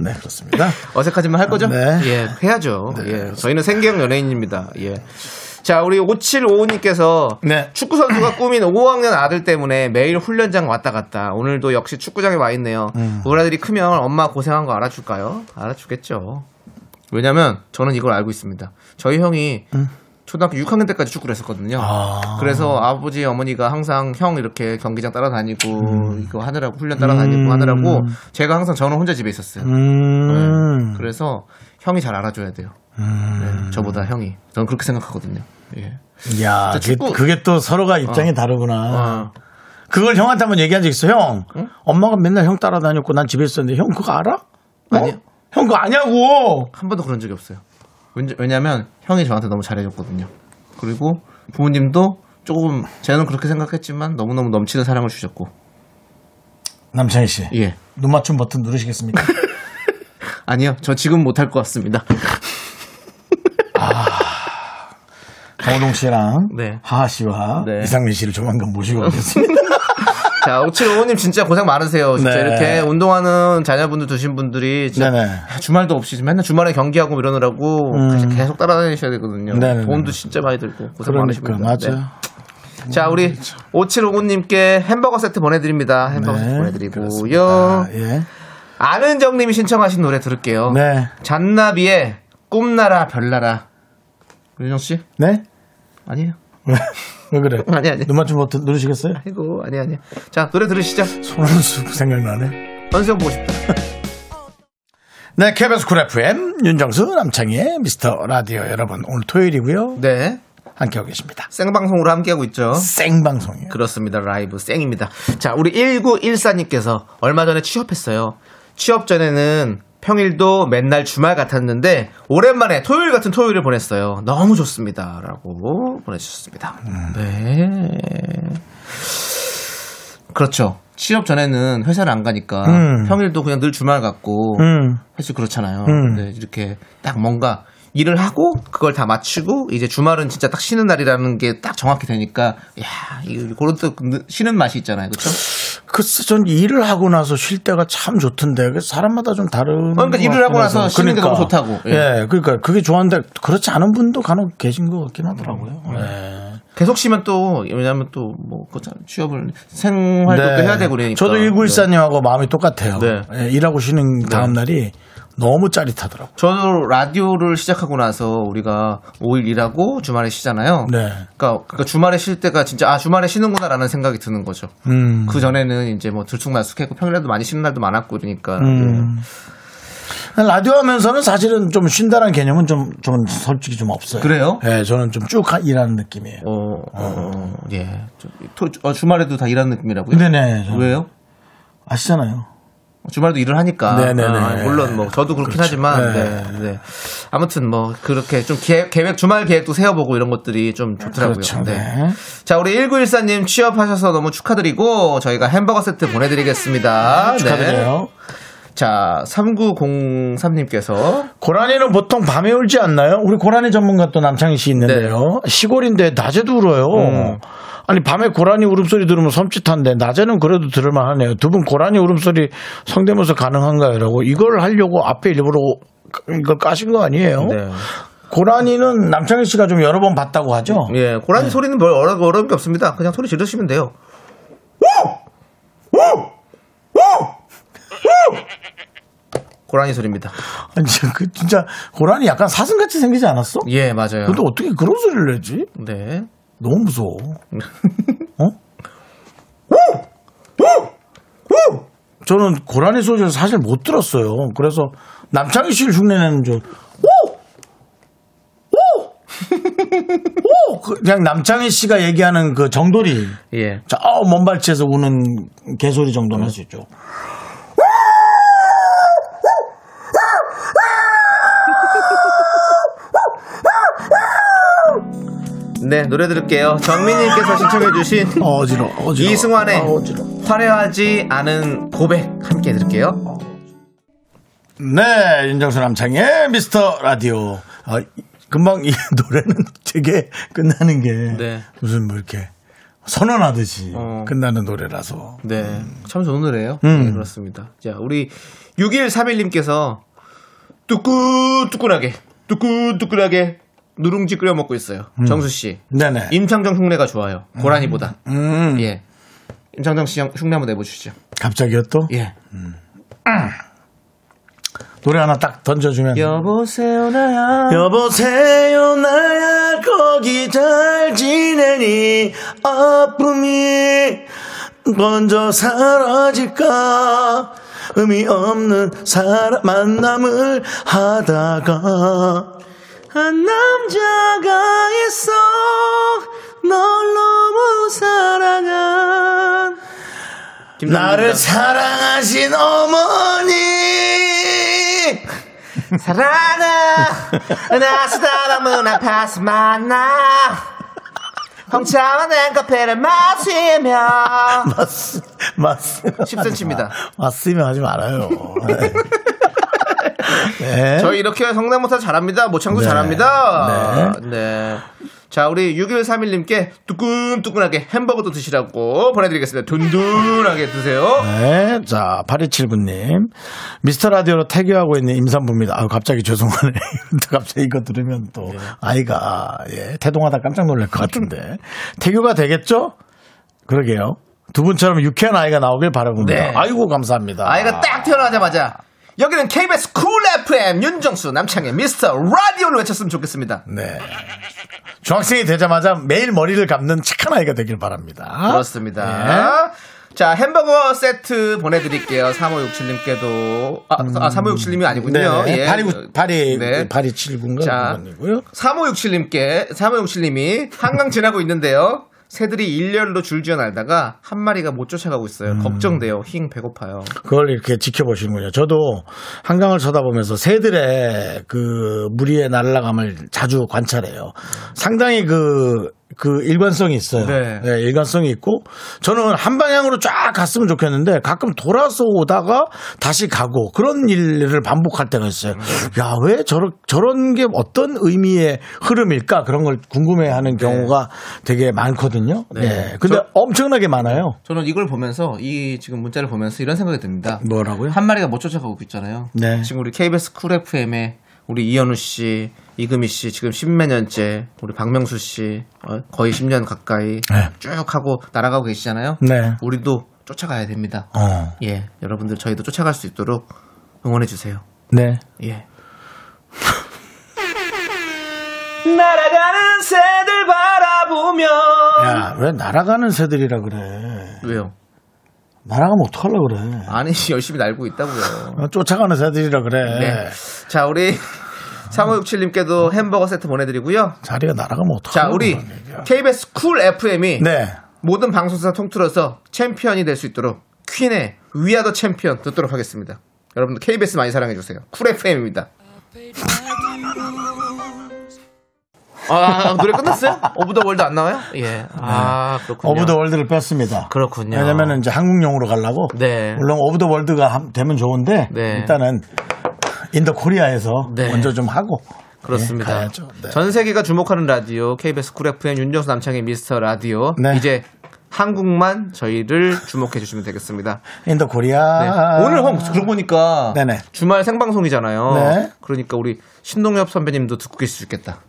네 그렇습니다. 어색하지만 할 거죠? 네. 예, 해야죠. 예, 저희는 생계형 연예인입니다. 예. 자, 우리 5755님께서 네. 축구 선수가 꾸민 5학년 아들 때문에 매일 훈련장 왔다 갔다. 오늘도 역시 축구장에 와 있네요. 음. 우리 아들이 크면 엄마 고생한 거 알아줄까요? 알아주겠죠. 왜냐면 저는 이걸 알고 있습니다. 저희 형이 초등학교 6학년 때까지 축구를 했었거든요. 음. 아. 그래서 아버지 어머니가 항상 형 이렇게 경기장 따라다니고 음. 이거 하느라고 훈련 따라다니고 하느라고 제가 항상 저는 혼자 집에 있었어요. 음. 네. 그래서 형이 잘 알아줘야 돼요. 네, 저보다 형이. 저는 그렇게 생각하거든요. 예. 야, 그게, 그게 또 서로가 입장이 다르구나. 어. 그걸 형한테 한번 얘기한 적 있어. 형, 엄마가 맨날 형 따라다녔고 난 집에 있었는데 형 그거 알아? 어? 아니요. 형 그거 아냐고. 한 번도 그런 적이 없어요. 왜냐면 형이 저한테 너무 잘해줬거든요. 그리고 부모님도 조금 저는 그렇게 생각했지만 너무너무 넘치는 사랑을 주셨고. 남창희 씨, 예. 눈 맞춤 버튼 누르시겠습니까? 아니요. 저 지금 못할 것 같습니다. 강호동 씨랑 네. 하하 씨와 네. 이상민 씨를 조만간 모시고 오겠습니다. 자, 5755님 진짜 고생 많으세요. 진짜 네. 이렇게 운동하는 자녀분들 두신 분들이 진짜 네네. 주말도 없이 맨날 주말에 경기하고 이러느라고 계속 따라다니셔야 되거든요. 음. 네네네. 돈도 진짜 많이 들고 고생 그러니까 많으십니다. 네. 맞아요. 자, 우리 5759님께 햄버거 세트 보내드립니다. 햄버거 세트 네, 보내드리고요. 그렇습니다. 예. 아는정님이 신청하신 노래 들을게요. 네. 잔나비의 꿈나라 별나라. 윤정 씨? 네? 아니에요. 왜, 왜 그래? 아니 아니. 눈 맞춤 버튼 누르시겠어요? 아이고 아니 아니. 자 노래 들으시죠. 손원수 생각나네. 언수형 보고 싶다. 네, KBS 쿨 FM 윤정수 남창희의 미스터 라디오 여러분 오늘 토요일이고요. 네. 함께하고 계십니다. 생방송으로 함께하고 있죠. 생방송이에요. 그렇습니다. 라이브 생입니다. 자, 우리 1914님께서 얼마 전에 취업했어요. 취업 전에는 평일도 맨날 주말 같았는데 오랜만에 토요일 같은 토요일을 보냈어요. 너무 좋습니다. 라고 보내주셨습니다. 네. 그렇죠. 취업 전에는 회사를 안 가니까 음. 평일도 그냥 늘 주말 같고 음. 사실 그렇잖아요. 음. 근데 이렇게 딱 뭔가 일을 하고 그걸 다 마치고 이제 주말은 진짜 딱 쉬는 날이라는 게 딱 정확히 되니까 야 이거 그런 또 쉬는 맛이 있잖아요, 그렇죠? 글쎄, 전 일을 하고 나서 쉴 때가 참 좋던데, 그 사람마다 좀 다른. 그러니까 것 일을 하고 나서. 쉬는 게 너무 좋다고. 예. 예. 그러니까 그게 좋아하는데 그렇지 않은 분도 간혹 계신 것 같긴 하더라고요. 예. 계속 쉬면 또 왜냐하면 또뭐 취업을 생활도 또 해야 되고 그러니까. 네. 저도 1914님하고 마음이 똑같아요. 네. 예, 일하고 쉬는 다음 날이 너무 짜릿하더라고요. 저도 라디오를 시작하고 나서 우리가 5일 일하고 주말에 쉬잖아요. 네. 그러니까, 그러니까 주말에 쉴 때가 진짜 아 주말에 쉬는구나라는 생각이 드는 거죠. 음. 그 전에는 이제 뭐 들쑥날쑥했고 평일에도 많이 쉬는 날도 많았고 그러니까 음. 라디오 하면서는 사실은 좀 쉰다는 개념은 좀, 좀 솔직히 좀 없어요. 그래요? 예, 저는 좀 쭉 일하는 느낌이에요. 어, 어, 예. 저, 토, 어, 주말에도 다 일하는 느낌이라고요? 네네. 저는 왜요? 아시잖아요. 주말도 일을 하니까. 네네네. 아, 물론 뭐 저도 그렇긴 그렇죠. 하지만 네. 네. 네. 아무튼 뭐 그렇게 좀 계획, 계획 주말 계획도 세워보고 이런 것들이 좀 좋더라고요. 그렇죠. 네. 네. 자 우리 1914님 취업하셔서 너무 축하드리고 저희가 햄버거 세트 보내드리겠습니다. 네. 축하드려요. 자 3903님께서 고라니는 보통 밤에 울지 않나요? 우리 고라니 전문가 또 남창희 씨 있는데요. 시골인데 낮에도 울어요. 음. 아니 밤에 고라니 울음소리 들으면 섬찟한데 낮에는 그래도 들을만 하네요. 두 분 고라니 울음소리 성대모사 가능한가요? 라고 이걸 하려고 앞에 일부러 이걸 까신 거 아니에요? 네. 고라니는 남창희 씨가 좀 여러 번 봤다고 하죠? 예 고라니 소리는 뭘 어려, 어려운 게 없습니다. 그냥 소리 지르시면 돼요. 고라니 소리입니다. 아니 그 진짜 고라니 약간 사슴같이 생기지 않았어? 예 맞아요. 근데 어떻게 그런 소리를 내지? 네. 너무 무서워. 어? 저는 고라니 소리를 사실 못 들었어요. 그래서 남창희 씨를 흉내내는 줄, 오! 오! 오! 그- 그냥 남창희 씨가 얘기하는 그 정돌이, 예. 저 먼발치에서 우는 개소리 정도는 할 수 있죠. 네, 노래 들을게요. 정민님께서 신청해주신 어, 어지러워, 어지러워. 이승환의 아. 화려하지 않은 고백 함께 들을게요. 네, 윤정수 남창의 미스터 라디오. 아, 금방 이 노래는 되게 끝나는 게 네. 무슨 뭐 이렇게 선언하듯이 어. 끝나는 노래라서. 네. 참 좋은 노래예요. 음. 네, 그렇습니다. 자, 우리 6131님께서 뚜꾸뚜꾸하게 뚜꾸뚜꾸하게 누룽지 끓여 먹고 있어요. 정수 씨. 네네. 임창정 흉내가 좋아요. 고라니보다. 음, 예. 임창정 씨 형- 흉내 한번 내보시죠. 갑자기요 또? 예. 노래 하나 딱 던져주면. 여보세요 나야. 여보세요 나야 거기 잘 지내니 아픔이 먼저 사라질까 의미 없는 사람 만남을 하다가 한 남자가 있어 널 너무 사랑한 나를 사랑하신 어머니. 사랑아. 나스다방 문 앞에서 만나. 홍차와 냉커피를 마시며. 맞, 맞, 10cm입니다. 맞으면 하지 말아요. 네. 저희 이렇게 성대모사 잘합니다. 모창도 네. 잘합니다. 네. 자, 우리 6131님께 뜨끈뜨끈하게 햄버거도 드시라고 보내드리겠습니다. 든든하게 드세요. 네. 자, 8279님. 미스터 라디오로 태교하고 있는 임산부입니다. 아유, 갑자기 죄송하네. 또 갑자기 이거 들으면 또 아이가, 예, 태동하다 깜짝 놀랄 것 같은데. 태교가 되겠죠? 그러게요. 두 분처럼 유쾌한 아이가 나오길 바라봅니다. 네. 아이고, 감사합니다. 아이가 딱 태어나자마자 여기는 KBS 쿨 FM 윤정수 남창희의 미스터 라디오를 외쳤으면 좋겠습니다. 네. 중학생이 되자마자 매일 머리를 감는 착한 아이가 되길 바랍니다. 그렇습니다. 자, 햄버거 세트 보내드릴게요. 3567님께도. 아, 아 3567님이 아니군요. 네. 예. 82, 82, 네. 8279인가? 자. 그건이고요. 3567님께, 3567님이 한강 지나고 있는데요. 새들이 일렬로 줄지어 날다가 한 마리가 못 쫓아가고 있어요. 음. 걱정돼요. 힝 배고파요. 그걸 이렇게 지켜보시는군요. 저도 한강을 쳐다보면서 새들의 그 무리의 날아감을 자주 관찰해요. 상당히 그, 그 일관성이 있어요. 네. 일관성이 있고 저는 한 방향으로 쫙 갔으면 좋겠는데 가끔 돌아서 오다가 다시 가고 그런 일을 반복할 때가 있어요. 야, 왜 저런, 저런 게 어떤 의미의 흐름일까? 그런 걸 궁금해 하는 경우가 되게 많거든요. 네. 네. 근데 저- 엄청나게 많아요. 저는 이걸 보면서 이 지금 문자를 보면서 이런 생각이 듭니다. 뭐라고요? 한 마리가 못 쫓아가고 있잖아요. 네. 지금 우리 KBS 쿨 FM에 우리 이현우 씨, 이금희 씨 지금 십몇 년째, 우리 박명수 씨 어, 거의 10년 가까이 네. 쭉 하고 날아가고 계시잖아요. 네. 우리도 쫓아가야 됩니다. 어. 예, 여러분들 저희도 쫓아갈 수 있도록 응원해 주세요. 네. 예. 날아가는 새들 바라보며 야, 왜 날아가는 새들이라 그래? 왜요? 날아가면 어떡하려 그래? 아니 열심히 날고 있다고요. 어, 쫓아가는 새들이라 그래. 네. 자, 우리 3567님께도 햄버거 세트 보내드리고요. 자리가 날아가면 어떡하려 자, 우리. KBS 쿨 FM이 네. 모든 방송사 통틀어서 챔피언이 될 수 있도록 퀸의 We Are the Champion 듣도록 하겠습니다. 여러분들 KBS 많이 사랑해주세요. 쿨 FM입니다. 아, 노래 끝났어요? of the world 안 나와요? 예. 아, 그렇군요. of the world를 뺐습니다. 그렇군요. 왜냐면은 이제 한국용으로 가려고. 네. 물론 of the world가 함- 되면 좋은데 네. 일단은 in the Korea에서 네. 먼저 좀 하고 그렇습니다. 네, 가야죠. 네. 전 세계가 주목하는 라디오 KBS 쿨 FM 윤정수 남창희의 미스터 라디오 네. 이제 한국만 저희를 주목해 주시면 되겠습니다. in the Korea. 네. 오늘 형 그러고 보니까 네네. 주말 생방송이잖아요. 네. 그러니까 우리 신동엽 선배님도 듣고 계실 수 있겠다.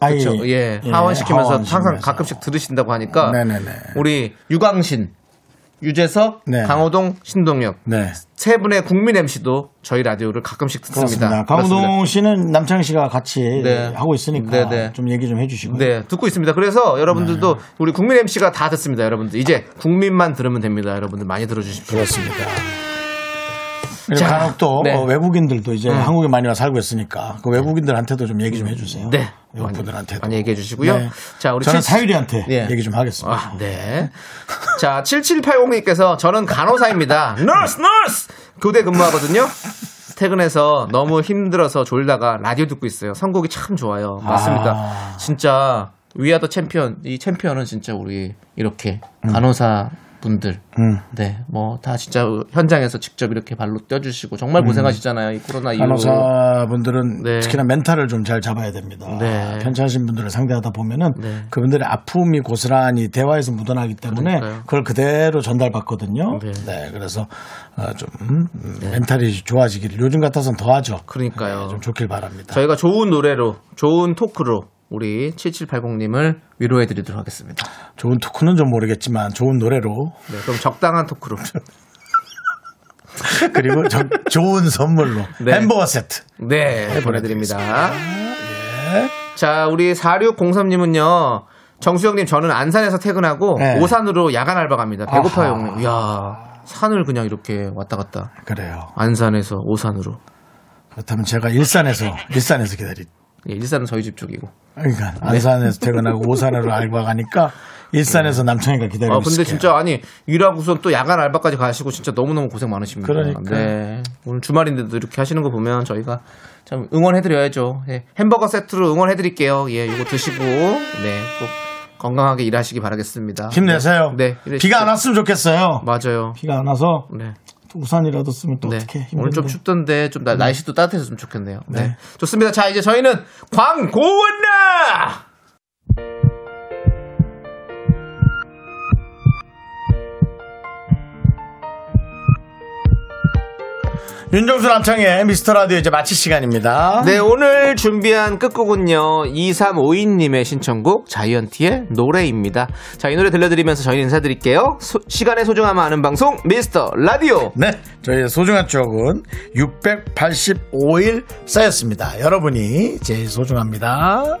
그렇죠. 예. 하원 시키면서 항상. 가끔씩 들으신다고 하니까 네네네. 우리 유광신, 유재석, 네. 강호동, 신동엽 네. 세 분의 국민 MC도 저희 라디오를 가끔씩 듣습니다. 그렇습니다. 강호동 씨는 남창희 씨가 같이 네. 하고 있으니까 네, 네. 좀 얘기 좀 해주시고. 네, 듣고 있습니다. 그래서 여러분들도 네. 우리 국민 MC가 다 듣습니다. 여러분들 이제 국민만 들으면 됩니다. 여러분들 많이 들어주십시오. 그렇습니다. 그리고 간혹 또 네. 어, 외국인들도 이제 한국에 많이 와 살고 있으니까 그 외국인들한테도 좀 얘기 좀 해주세요. 네. 외국 분들한테도 많이 얘기해 주시고요. 네. 자, 우리 저는 칠- 사유리한테 예. 얘기 좀 하겠습니다. 아, 네. 자, 7780님께서 저는 간호사입니다. 너스, 너스! 교대 근무하거든요. 퇴근해서 너무 힘들어서 졸다가 라디오 듣고 있어요. 선곡이 참 좋아요. 맞습니다. 아. 진짜 위아더 챔피언, 이 챔피언은 진짜 우리 이렇게 간호사 분들, 음. 네, 뭐 다 진짜 현장에서 직접 이렇게 발로 뛰어주시고 정말 고생하시잖아요. 이 코로나 이후로. 음. 간호사분들은 네. 특히나 멘탈을 좀 잘 잡아야 됩니다. 네. 편찮으신 분들을 상대하다 보면은 네. 그분들의 아픔이 고스란히 대화에서 묻어나기 때문에 그러니까요. 그걸 그대로 전달받거든요. 네. 네. 그래서 어, 좀 음, 멘탈이 좋아지기를 요즘 같아서는 더 하죠. 그러니까요. 좀 좋길 바랍니다. 저희가 좋은 노래로, 좋은 토크로 우리 7780님을 위로해 드리도록 하겠습니다. 좋은 토크는 좀 모르겠지만 좋은 노래로 네, 그럼 적당한 토크로. 그리고 저- 좋은 선물로 네. 햄버거 세트. 네, 보내드립니다. 자, 우리 4603님은요, 정수영님, 저는 안산에서 퇴근하고 네. 오산으로 야간 알바 갑니다. 배고파요, 아하. 형님. 이야, 산을 그냥 이렇게 왔다 갔다. 그래요. 안산에서 오산으로. 그렇다면 제가 일산에서 일산에서 기다리. 예, 일산은 저희 집 쪽이고. 그러니까 안산에서 퇴근하고 오산으로 알바 가니까 일산에서 남창이가 기다리고 아, 근데 있을게요. 진짜 아니, 일하고선 또 야간 알바까지 가시고 진짜 너무너무 고생 많으십니다. 그러니까. 네. 오늘 주말인데도 이렇게 하시는 거 보면 저희가 참 응원해 드려야죠. 예, 햄버거 세트로 응원해 드릴게요. 예, 이거 드시고, 네, 꼭 건강하게 일하시기 바라겠습니다. 힘내세요. 네. 이래 비가 안 왔으면 좋겠어요. 맞아요. 비가 안 와서 네. 우산이라도 쓰면 또 네. 어떻게 오늘 좀 춥던데 좀 나- 날씨도 따뜻해졌으면 좋겠네요. 네. 네. 좋습니다. 자, 이제 저희는 광고원나! 윤정수 남창의 미스터 라디오 이제 마칠 시간입니다. 네, 오늘 준비한 끝곡은요. 2352님의 신청곡 자이언티의 노래입니다. 자, 이 노래 들려드리면서 저희 인사드릴게요. 소- 시간의 소중함을 아는 방송 미스터 라디오. 네, 저희의 소중한 추억은 685일 쌓였습니다. 여러분이 제일 소중합니다.